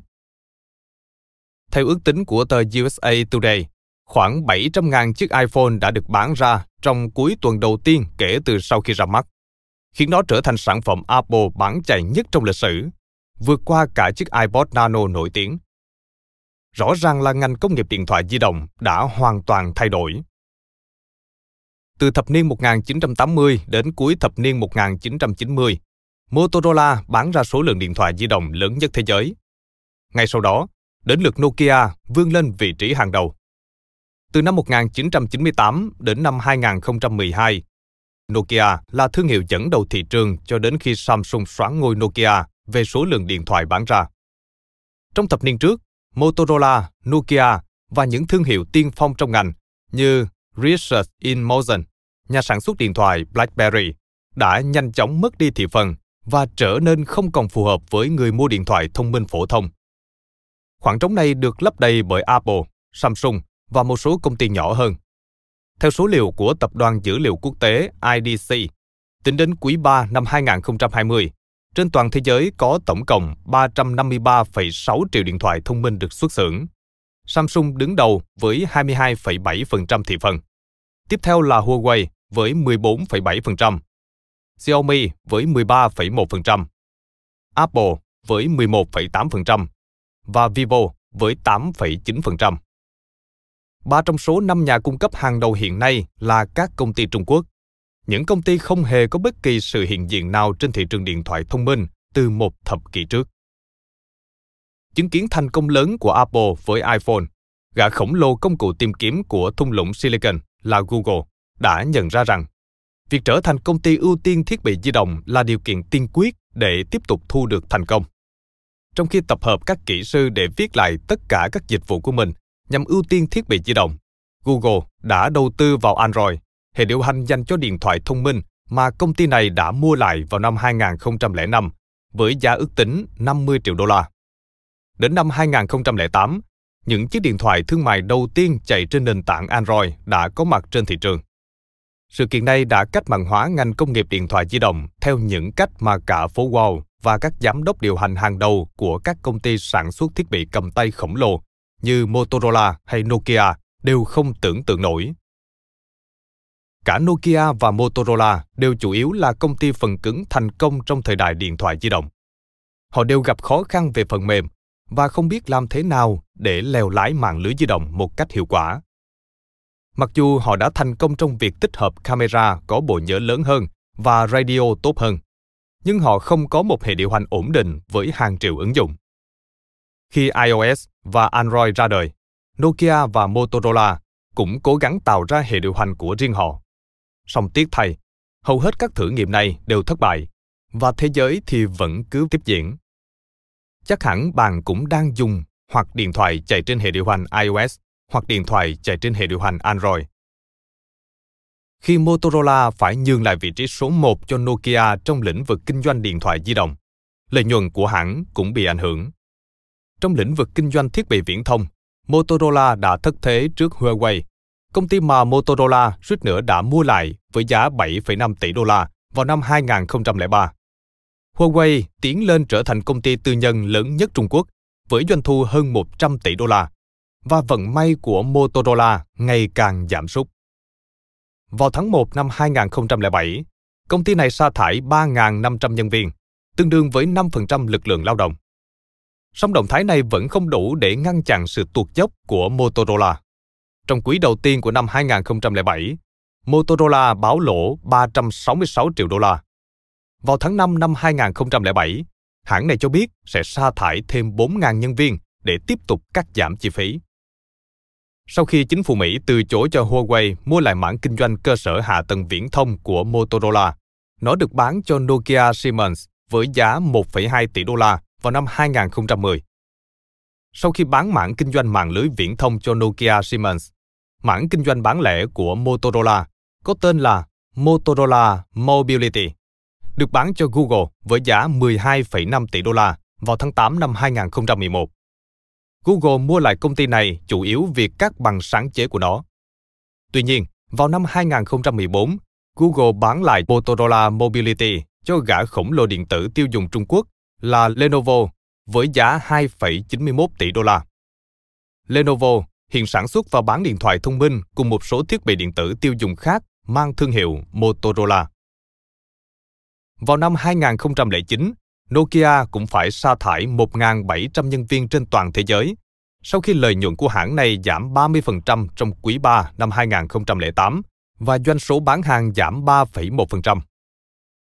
Theo ước tính của tờ USA Today, khoảng 700.000 chiếc iPhone đã được bán ra trong cuối tuần đầu tiên kể từ sau khi ra mắt, khiến nó trở thành sản phẩm Apple bán chạy nhất trong lịch sử, vượt qua cả chiếc iPod Nano nổi tiếng. Rõ ràng là ngành công nghiệp điện thoại di động đã hoàn toàn thay đổi. Từ thập niên 1980 đến cuối thập niên 1990, Motorola bán ra số lượng điện thoại di động lớn nhất thế giới. Ngay sau đó, đến lượt Nokia vươn lên vị trí hàng đầu. Từ năm 1998 đến năm 2012, Nokia là thương hiệu dẫn đầu thị trường cho đến khi Samsung xoán ngôi Nokia về số lượng điện thoại bán ra. Trong thập niên trước, Motorola, Nokia và những thương hiệu tiên phong trong ngành như Research in Motion, nhà sản xuất điện thoại BlackBerry, đã nhanh chóng mất đi thị phần và trở nên không còn phù hợp với người mua điện thoại thông minh phổ thông. Khoảng trống này được lấp đầy bởi Apple, Samsung và một số công ty nhỏ hơn. Theo số liệu của Tập đoàn Dữ liệu Quốc tế IDC, tính đến quý 3 năm 2020, trên toàn thế giới có tổng cộng 353,6 triệu điện thoại thông minh được xuất xưởng. Samsung đứng đầu với 22,7% thị phần. Tiếp theo là Huawei với 14,7%, Xiaomi với 13,1%, Apple với 11,8% và Vivo với 8,9%. Ba trong số năm nhà cung cấp hàng đầu hiện nay là các công ty Trung Quốc. Những công ty không hề có bất kỳ sự hiện diện nào trên thị trường điện thoại thông minh từ một thập kỷ trước. Chứng kiến thành công lớn của Apple với iPhone, gã khổng lồ công cụ tìm kiếm của thung lũng Silicon là Google đã nhận ra rằng việc trở thành công ty ưu tiên thiết bị di động là điều kiện tiên quyết để tiếp tục thu được thành công. Trong khi tập hợp các kỹ sư để viết lại tất cả các dịch vụ của mình nhằm ưu tiên thiết bị di động, Google đã đầu tư vào Android, hệ điều hành dành cho điện thoại thông minh mà công ty này đã mua lại vào năm 2005 với giá ước tính 50 triệu đô la. Đến năm 2008, những chiếc điện thoại thương mại đầu tiên chạy trên nền tảng Android đã có mặt trên thị trường. Sự kiện này đã cách mạng hóa ngành công nghiệp điện thoại di động theo những cách mà cả phố Wall và các giám đốc điều hành hàng đầu của các công ty sản xuất thiết bị cầm tay khổng lồ như Motorola hay Nokia đều không tưởng tượng nổi. Cả Nokia và Motorola đều chủ yếu là công ty phần cứng thành công trong thời đại điện thoại di động. Họ đều gặp khó khăn về phần mềm và không biết làm thế nào để leo lái mạng lưới di động một cách hiệu quả. Mặc dù họ đã thành công trong việc tích hợp camera có bộ nhớ lớn hơn và radio tốt hơn, nhưng họ không có một hệ điều hành ổn định với hàng triệu ứng dụng. Khi iOS và Android ra đời, Nokia và Motorola cũng cố gắng tạo ra hệ điều hành của riêng họ. Song tiếc thay, hầu hết các thử nghiệm này đều thất bại, và thế giới thì vẫn cứ tiếp diễn. Chắc hẳn bạn cũng đang dùng hoặc điện thoại chạy trên hệ điều hành iOS hoặc điện thoại chạy trên hệ điều hành Android. Khi Motorola phải nhường lại vị trí số 1 cho Nokia trong lĩnh vực kinh doanh điện thoại di động, lợi nhuận của hãng cũng bị ảnh hưởng. Trong lĩnh vực kinh doanh thiết bị viễn thông, Motorola đã thất thế trước Huawei, công ty mà Motorola suýt nữa đã mua lại với giá 7,5 tỷ đô la vào năm 2003. Huawei tiến lên trở thành công ty tư nhân lớn nhất Trung Quốc với doanh thu hơn 100 tỷ đô la và vận may của Motorola ngày càng giảm sút. Vào tháng 1 năm 2007, công ty này sa thải 3.500 nhân viên, tương đương với 5% lực lượng lao động. Song động thái này vẫn không đủ để ngăn chặn sự tuột dốc của Motorola. Trong quý đầu tiên của năm 2007, Motorola báo lỗ 366 triệu đô la. Vào tháng 5 năm 2007, hãng này cho biết sẽ sa thải thêm 4.000 nhân viên để tiếp tục cắt giảm chi phí. Sau khi chính phủ Mỹ từ chối cho Huawei mua lại mảng kinh doanh cơ sở hạ tầng viễn thông của Motorola, nó được bán cho Nokia Siemens với giá 1,2 tỷ đô la vào năm 2010. Sau khi bán mảng kinh doanh mạng lưới viễn thông cho Nokia Siemens, mảng kinh doanh bán lẻ của Motorola có tên là Motorola Mobility, được bán cho Google với giá 12,5 tỷ đô la vào tháng 8 năm 2011. Google mua lại công ty này chủ yếu vì các bằng sáng chế của nó. Tuy nhiên, vào năm 2014, Google bán lại Motorola Mobility cho gã khổng lồ điện tử tiêu dùng Trung Quốc là Lenovo với giá 2,91 tỷ đô la. Lenovo hiện sản xuất và bán điện thoại thông minh cùng một số thiết bị điện tử tiêu dùng khác mang thương hiệu Motorola. Vào năm 2009, Nokia cũng phải sa thải 1.700 nhân viên trên toàn thế giới sau khi lợi nhuận của hãng này giảm 30% trong quý 3 năm 2008 và doanh số bán hàng giảm 3,1%.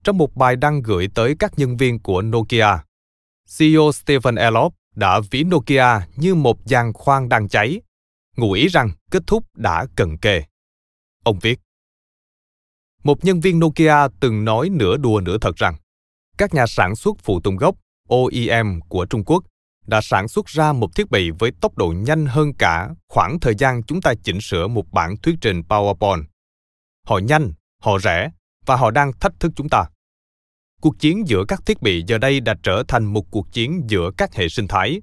Trong một bài đăng gửi tới các nhân viên của Nokia, CEO Stephen Elop đã ví Nokia như một giàn khoan đang cháy, ngụ ý rằng kết thúc đã cận kề. Ông viết, một nhân viên Nokia từng nói nửa đùa nửa thật rằng các nhà sản xuất phụ tùng gốc OEM của Trung Quốc đã sản xuất ra một thiết bị với tốc độ nhanh hơn cả khoảng thời gian chúng ta chỉnh sửa một bản thuyết trình PowerPoint. Họ nhanh, họ rẻ và họ đang thách thức chúng ta. Cuộc chiến giữa các thiết bị giờ đây đã trở thành một cuộc chiến giữa các hệ sinh thái.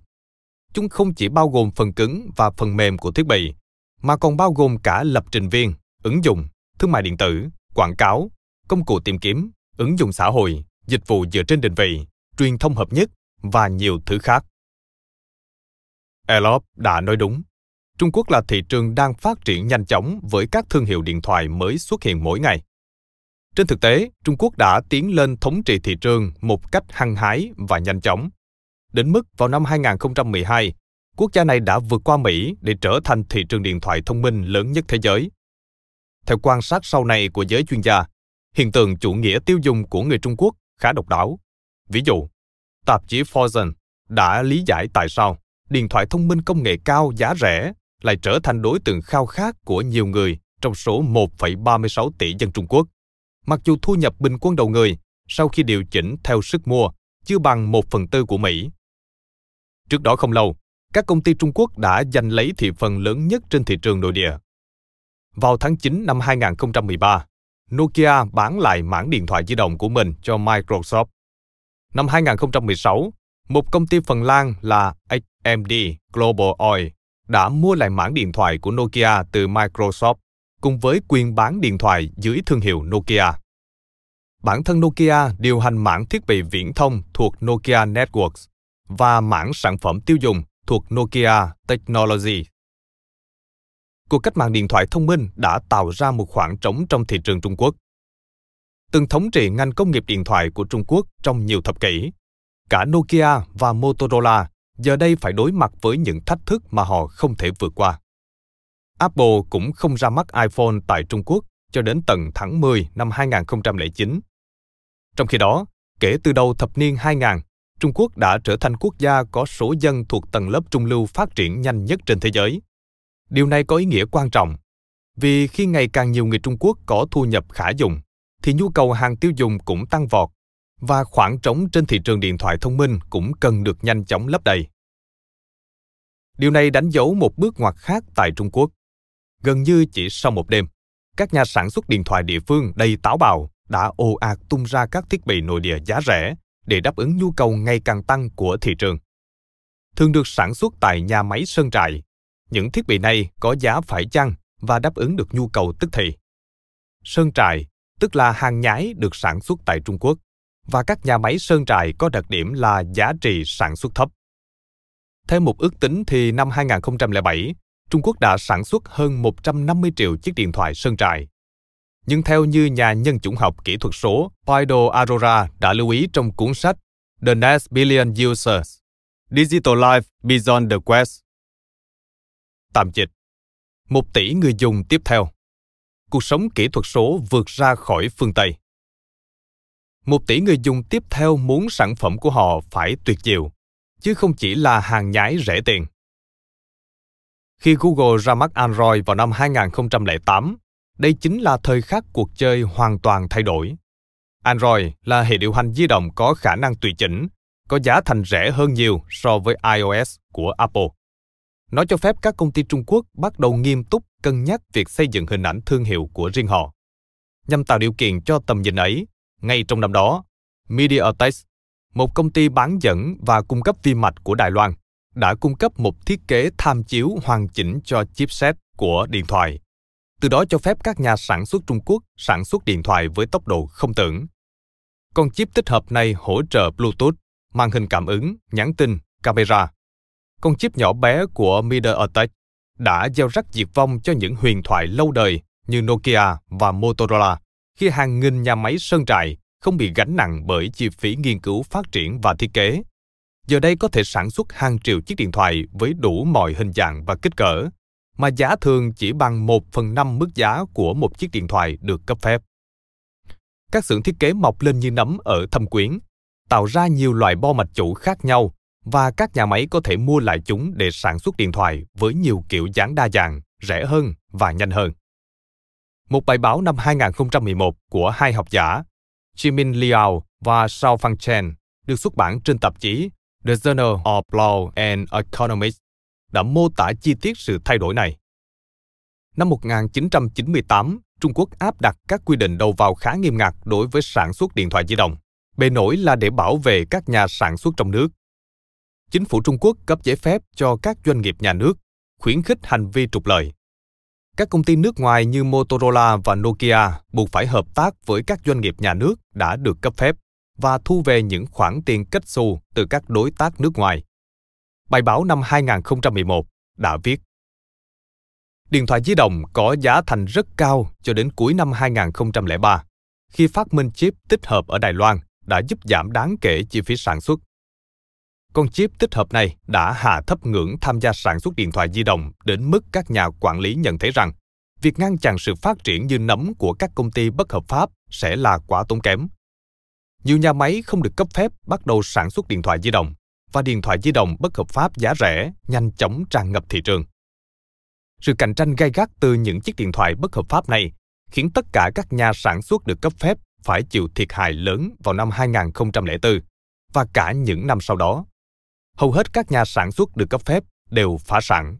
Chúng không chỉ bao gồm phần cứng và phần mềm của thiết bị, mà còn bao gồm cả lập trình viên, ứng dụng, thương mại điện tử, quảng cáo, công cụ tìm kiếm, ứng dụng xã hội, dịch vụ dựa trên định vị, truyền thông hợp nhất và nhiều thứ khác. Elop đã nói đúng. Trung Quốc là thị trường đang phát triển nhanh chóng với các thương hiệu điện thoại mới xuất hiện mỗi ngày. Trên thực tế, Trung Quốc đã tiến lên thống trị thị trường một cách hăng hái và nhanh chóng. Đến mức vào năm 2012, quốc gia này đã vượt qua Mỹ để trở thành thị trường điện thoại thông minh lớn nhất thế giới. Theo quan sát sau này của giới chuyên gia, hiện tượng chủ nghĩa tiêu dùng của người Trung Quốc khá độc đáo. Ví dụ, tạp chí Fortune đã lý giải tại sao điện thoại thông minh công nghệ cao giá rẻ lại trở thành đối tượng khao khát của nhiều người trong số 1,36 tỷ dân Trung Quốc. Mặc dù thu nhập bình quân đầu người sau khi điều chỉnh theo sức mua chưa bằng một phần tư của Mỹ. Trước đó không lâu, các công ty Trung Quốc đã giành lấy thị phần lớn nhất trên thị trường nội địa. Vào tháng 9 năm 2013, Nokia bán lại mảng điện thoại di động của mình cho Microsoft. Năm 2016, một công ty Phần Lan là HMD Global Oil đã mua lại mảng điện thoại của Nokia từ Microsoft cùng với quyền bán điện thoại dưới thương hiệu Nokia. Bản thân Nokia điều hành mảng thiết bị viễn thông thuộc Nokia Networks và mảng sản phẩm tiêu dùng thuộc Nokia Technology. Cuộc cách mạng điện thoại thông minh đã tạo ra một khoảng trống trong thị trường Trung Quốc. Từng thống trị ngành công nghiệp điện thoại của Trung Quốc trong nhiều thập kỷ, cả Nokia và Motorola giờ đây phải đối mặt với những thách thức mà họ không thể vượt qua. Apple cũng không ra mắt iPhone tại Trung Quốc cho đến tận tháng 10 năm 2009. Trong khi đó, kể từ đầu thập niên 2000, Trung Quốc đã trở thành quốc gia có số dân thuộc tầng lớp trung lưu phát triển nhanh nhất trên thế giới. Điều này có ý nghĩa quan trọng, vì khi ngày càng nhiều người Trung Quốc có thu nhập khả dụng, thì nhu cầu hàng tiêu dùng cũng tăng vọt và khoảng trống trên thị trường điện thoại thông minh cũng cần được nhanh chóng lấp đầy. Điều này đánh dấu một bước ngoặt khác tại Trung Quốc. Gần như chỉ sau một đêm, các nhà sản xuất điện thoại địa phương đầy táo bạo đã ồ ạt tung ra các thiết bị nội địa giá rẻ để đáp ứng nhu cầu ngày càng tăng của thị trường. Thường được sản xuất tại nhà máy sơn trại, những thiết bị này có giá phải chăng và đáp ứng được nhu cầu tức thì. Sơn trại tức là hàng nhái được sản xuất tại Trung Quốc, và các nhà máy sơn trại có đặc điểm là giá trị sản xuất thấp. Theo một ước tính thì năm 2007, Trung Quốc đã sản xuất hơn 150 triệu chiếc điện thoại sơn trại. Nhưng theo như nhà nhân chủng học kỹ thuật số Paido Arora đã lưu ý trong cuốn sách The Next Billion Users, Digital Life Beyond the Quest. Tạm dịch. Một tỷ người dùng tiếp theo. Cuộc sống kỹ thuật số vượt ra khỏi phương Tây. Một tỷ người dùng tiếp theo muốn sản phẩm của họ phải tuyệt diệu, chứ không chỉ là hàng nhái rẻ tiền. Khi Google ra mắt Android vào năm 2008, đây chính là thời khắc cuộc chơi hoàn toàn thay đổi. Android là hệ điều hành di động có khả năng tùy chỉnh, có giá thành rẻ hơn nhiều so với iOS của Apple. Nó cho phép các công ty Trung Quốc bắt đầu nghiêm túc cân nhắc việc xây dựng hình ảnh thương hiệu của riêng họ. Nhằm tạo điều kiện cho tầm nhìn ấy, ngay trong năm đó, MediaTek, một công ty bán dẫn và cung cấp vi mạch của Đài Loan, đã cung cấp một thiết kế tham chiếu hoàn chỉnh cho chipset của điện thoại. Từ đó cho phép các nhà sản xuất Trung Quốc sản xuất điện thoại với tốc độ không tưởng. Con chip tích hợp này hỗ trợ Bluetooth, màn hình cảm ứng, nhắn tin, camera. Con chip nhỏ bé của MediaTek đã gieo rắc diệt vong cho những huyền thoại lâu đời như Nokia và Motorola khi hàng nghìn nhà máy sơn trại không bị gánh nặng bởi chi phí nghiên cứu phát triển và thiết kế. Giờ đây có thể sản xuất hàng triệu chiếc điện thoại với đủ mọi hình dạng và kích cỡ, mà giá thường chỉ bằng một phần năm mức giá của một chiếc điện thoại được cấp phép. Các xưởng thiết kế mọc lên như nấm ở thâm quyến, tạo ra nhiều loại bo mạch chủ khác nhau và các nhà máy có thể mua lại chúng để sản xuất điện thoại với nhiều kiểu dáng đa dạng, rẻ hơn và nhanh hơn. Một bài báo năm 2011 của hai học giả, Jimin Liao và Shao Fang Chen, được xuất bản trên tạp chí The Journal of Law and Economics, đã mô tả chi tiết sự thay đổi này. Năm 1998, Trung Quốc áp đặt các quy định đầu vào khá nghiêm ngặt đối với sản xuất điện thoại di động. Bề nổi là để bảo vệ các nhà sản xuất trong nước. Chính phủ Trung Quốc cấp giấy phép cho các doanh nghiệp nhà nước, khuyến khích hành vi trục lợi các công ty nước ngoài như Motorola và Nokia buộc phải hợp tác với các doanh nghiệp nhà nước đã được cấp phép và thu về những khoản tiền kết xù từ các đối tác nước ngoài. Bài báo năm 2011 đã viết Điện thoại di động có giá thành rất cao cho đến cuối năm 2003, khi phát minh chip tích hợp ở Đài Loan đã giúp giảm đáng kể chi phí sản xuất con chip tích hợp này đã hạ thấp ngưỡng tham gia sản xuất điện thoại di động đến mức các nhà quản lý nhận thấy rằng việc ngăn chặn sự phát triển như nấm của các công ty bất hợp pháp sẽ là quá tốn kém. Nhiều nhà máy không được cấp phép bắt đầu sản xuất điện thoại di động và điện thoại di động bất hợp pháp giá rẻ, nhanh chóng tràn ngập thị trường. Sự cạnh tranh gay gắt từ những chiếc điện thoại bất hợp pháp này khiến tất cả các nhà sản xuất được cấp phép phải chịu thiệt hại lớn vào năm 2004 và cả những năm sau đó hầu hết các nhà sản xuất được cấp phép đều phá sản.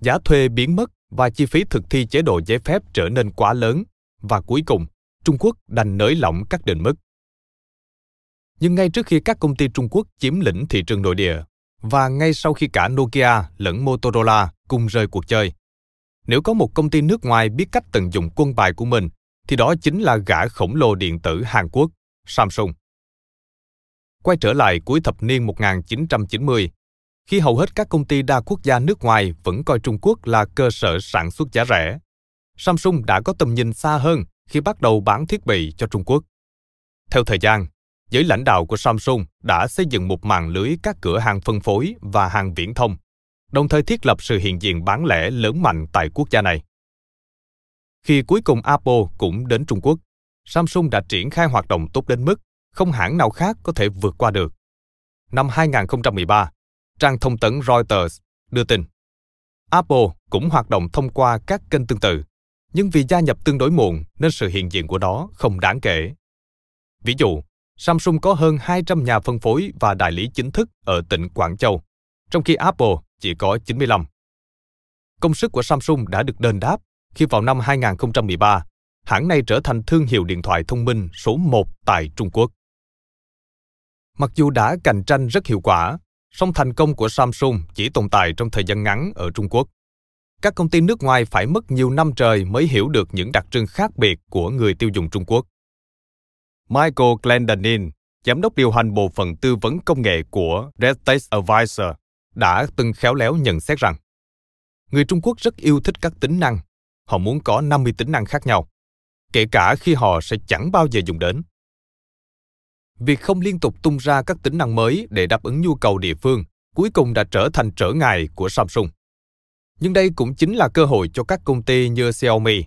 Giá thuê biến mất và chi phí thực thi chế độ giấy phép trở nên quá lớn và cuối cùng Trung Quốc đành nới lỏng các định mức. Nhưng ngay trước khi các công ty Trung Quốc chiếm lĩnh thị trường nội địa và ngay sau khi cả Nokia lẫn Motorola cùng rời cuộc chơi, nếu có một công ty nước ngoài biết cách tận dụng quân bài của mình thì đó chính là gã khổng lồ điện tử Hàn Quốc, Samsung quay trở lại cuối thập niên 1990, khi hầu hết các công ty đa quốc gia nước ngoài vẫn coi Trung Quốc là cơ sở sản xuất giá rẻ. Samsung đã có tầm nhìn xa hơn khi bắt đầu bán thiết bị cho Trung Quốc. Theo thời gian, giới lãnh đạo của Samsung đã xây dựng một mạng lưới các cửa hàng phân phối và hàng viễn thông, đồng thời thiết lập sự hiện diện bán lẻ lớn mạnh tại quốc gia này. Khi cuối cùng Apple cũng đến Trung Quốc, Samsung đã triển khai hoạt động tốt đến mức không hãng nào khác có thể vượt qua được. Năm 2013, trang thông tấn Reuters đưa tin Apple cũng hoạt động thông qua các kênh tương tự, nhưng vì gia nhập tương đối muộn nên sự hiện diện của nó không đáng kể. Ví dụ, Samsung có hơn 200 nhà phân phối và đại lý chính thức ở tỉnh Quảng Châu, trong khi Apple chỉ có 95. Công sức của Samsung đã được đền đáp khi vào năm 2013, hãng này trở thành thương hiệu điện thoại thông minh số 1 tại Trung Quốc. Mặc dù đã cạnh tranh rất hiệu quả, song thành công của Samsung chỉ tồn tại trong thời gian ngắn ở Trung Quốc các công ty nước ngoài phải mất nhiều năm trời mới hiểu được những đặc trưng khác biệt của người tiêu dùng Trung Quốc. Michael Glendanin, giám đốc điều hành bộ phận tư vấn công nghệ của Red Taste Advisor, đã từng khéo léo nhận xét rằng người Trung Quốc rất yêu thích các tính năng. Họ muốn có 50 tính năng khác nhau, kể cả khi họ sẽ chẳng bao giờ dùng đến. Việc không liên tục tung ra các tính năng mới để đáp ứng nhu cầu địa phương cuối cùng đã trở thành trở ngại của Samsung. Nhưng đây cũng chính là cơ hội cho các công ty như Xiaomi.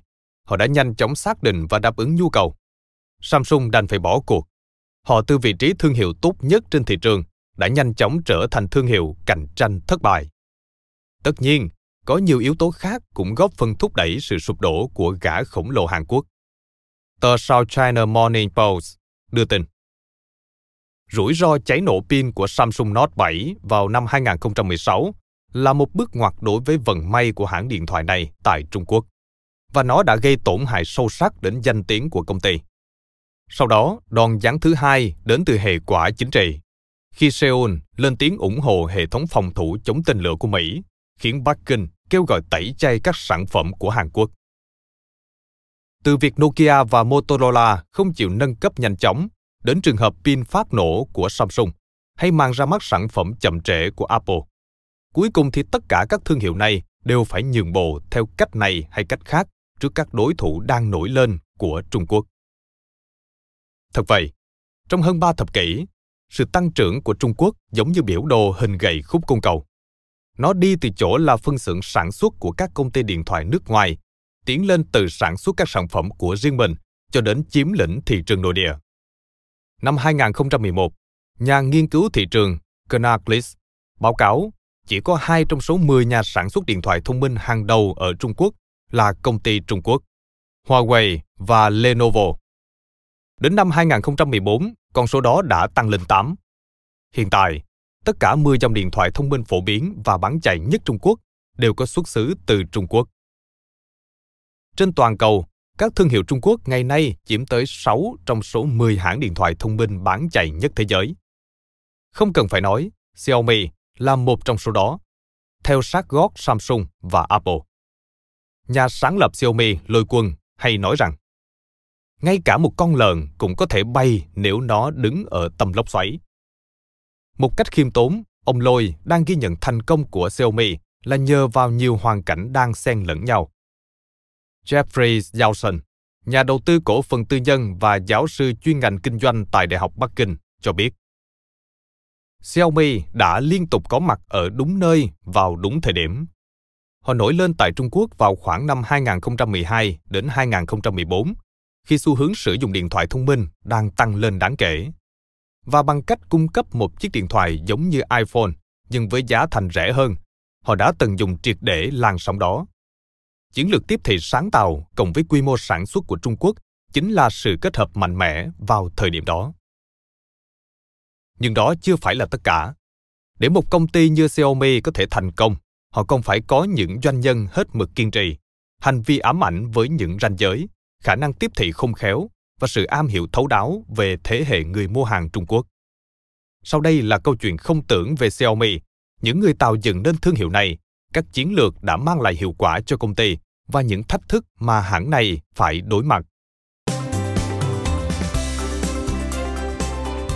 Họ đã nhanh chóng xác định và đáp ứng nhu cầu. Samsung đành phải bỏ cuộc. Họ từ vị trí thương hiệu tốt nhất trên thị trường đã nhanh chóng trở thành thương hiệu cạnh tranh thất bại. Tất nhiên, có nhiều yếu tố khác cũng góp phần thúc đẩy sự sụp đổ của gã khổng lồ Hàn Quốc. Tờ South China Morning Post đưa tin. Rủi ro cháy nổ pin của Samsung Note 7 vào năm 2016 là một bước ngoặt đối với vận may của hãng điện thoại này tại Trung Quốc, và nó đã gây tổn hại sâu sắc đến danh tiếng của công ty. Sau đó, đòn giáng thứ hai đến từ hệ quả chính trị. Khi Seoul lên tiếng ủng hộ hệ thống phòng thủ chống tên lửa của Mỹ, khiến Bắc Kinh kêu gọi tẩy chay các sản phẩm của Hàn Quốc. Từ việc Nokia và Motorola không chịu nâng cấp nhanh chóng đến trường hợp pin phát nổ của Samsung hay mang ra mắt sản phẩm chậm trễ của Apple. Cuối cùng thì tất cả các thương hiệu này đều phải nhường bộ theo cách này hay cách khác trước các đối thủ đang nổi lên của Trung Quốc. Thật vậy, trong hơn ba thập kỷ, sự tăng trưởng của Trung Quốc giống như biểu đồ hình gậy khúc cung cầu. Nó đi từ chỗ là phân xưởng sản xuất của các công ty điện thoại nước ngoài, tiến lên từ sản xuất các sản phẩm của riêng mình cho đến chiếm lĩnh thị trường nội địa. Năm 2011, nhà nghiên cứu thị trường Canalys báo cáo chỉ có hai trong số 10 nhà sản xuất điện thoại thông minh hàng đầu ở Trung Quốc là công ty Trung Quốc, Huawei và Lenovo. Đến năm 2014, con số đó đã tăng lên 8. Hiện tại, tất cả 10 dòng điện thoại thông minh phổ biến và bán chạy nhất Trung Quốc đều có xuất xứ từ Trung Quốc. Trên toàn cầu, các thương hiệu Trung Quốc ngày nay chiếm tới 6 trong số 10 hãng điện thoại thông minh bán chạy nhất thế giới. Không cần phải nói, Xiaomi là một trong số đó, theo sát gót Samsung và Apple. Nhà sáng lập Xiaomi Lôi Quân hay nói rằng, ngay cả một con lợn cũng có thể bay nếu nó đứng ở tầm lốc xoáy. Một cách khiêm tốn, ông Lôi đang ghi nhận thành công của Xiaomi là nhờ vào nhiều hoàn cảnh đang xen lẫn nhau. Jeffrey Yelson, nhà đầu tư cổ phần tư nhân và giáo sư chuyên ngành kinh doanh tại Đại học Bắc Kinh, cho biết Xiaomi đã liên tục có mặt ở đúng nơi vào đúng thời điểm. Họ nổi lên tại Trung Quốc vào khoảng năm 2012 đến 2014, khi xu hướng sử dụng điện thoại thông minh đang tăng lên đáng kể. Và bằng cách cung cấp một chiếc điện thoại giống như iPhone, nhưng với giá thành rẻ hơn, họ đã tận dụng triệt để làn sóng đó. Chiến lược tiếp thị sáng tạo cộng với quy mô sản xuất của Trung Quốc chính là sự kết hợp mạnh mẽ vào thời điểm đó. Nhưng đó chưa phải là tất cả. Để một công ty như Xiaomi có thể thành công, họ còn phải có những doanh nhân hết mực kiên trì, hành vi ám ảnh với những ranh giới, khả năng tiếp thị không khéo và sự am hiểu thấu đáo về thế hệ người mua hàng Trung Quốc. Sau đây là câu chuyện không tưởng về Xiaomi, những người tạo dựng nên thương hiệu này, các chiến lược đã mang lại hiệu quả cho công ty và những thách thức mà hãng này phải đối mặt.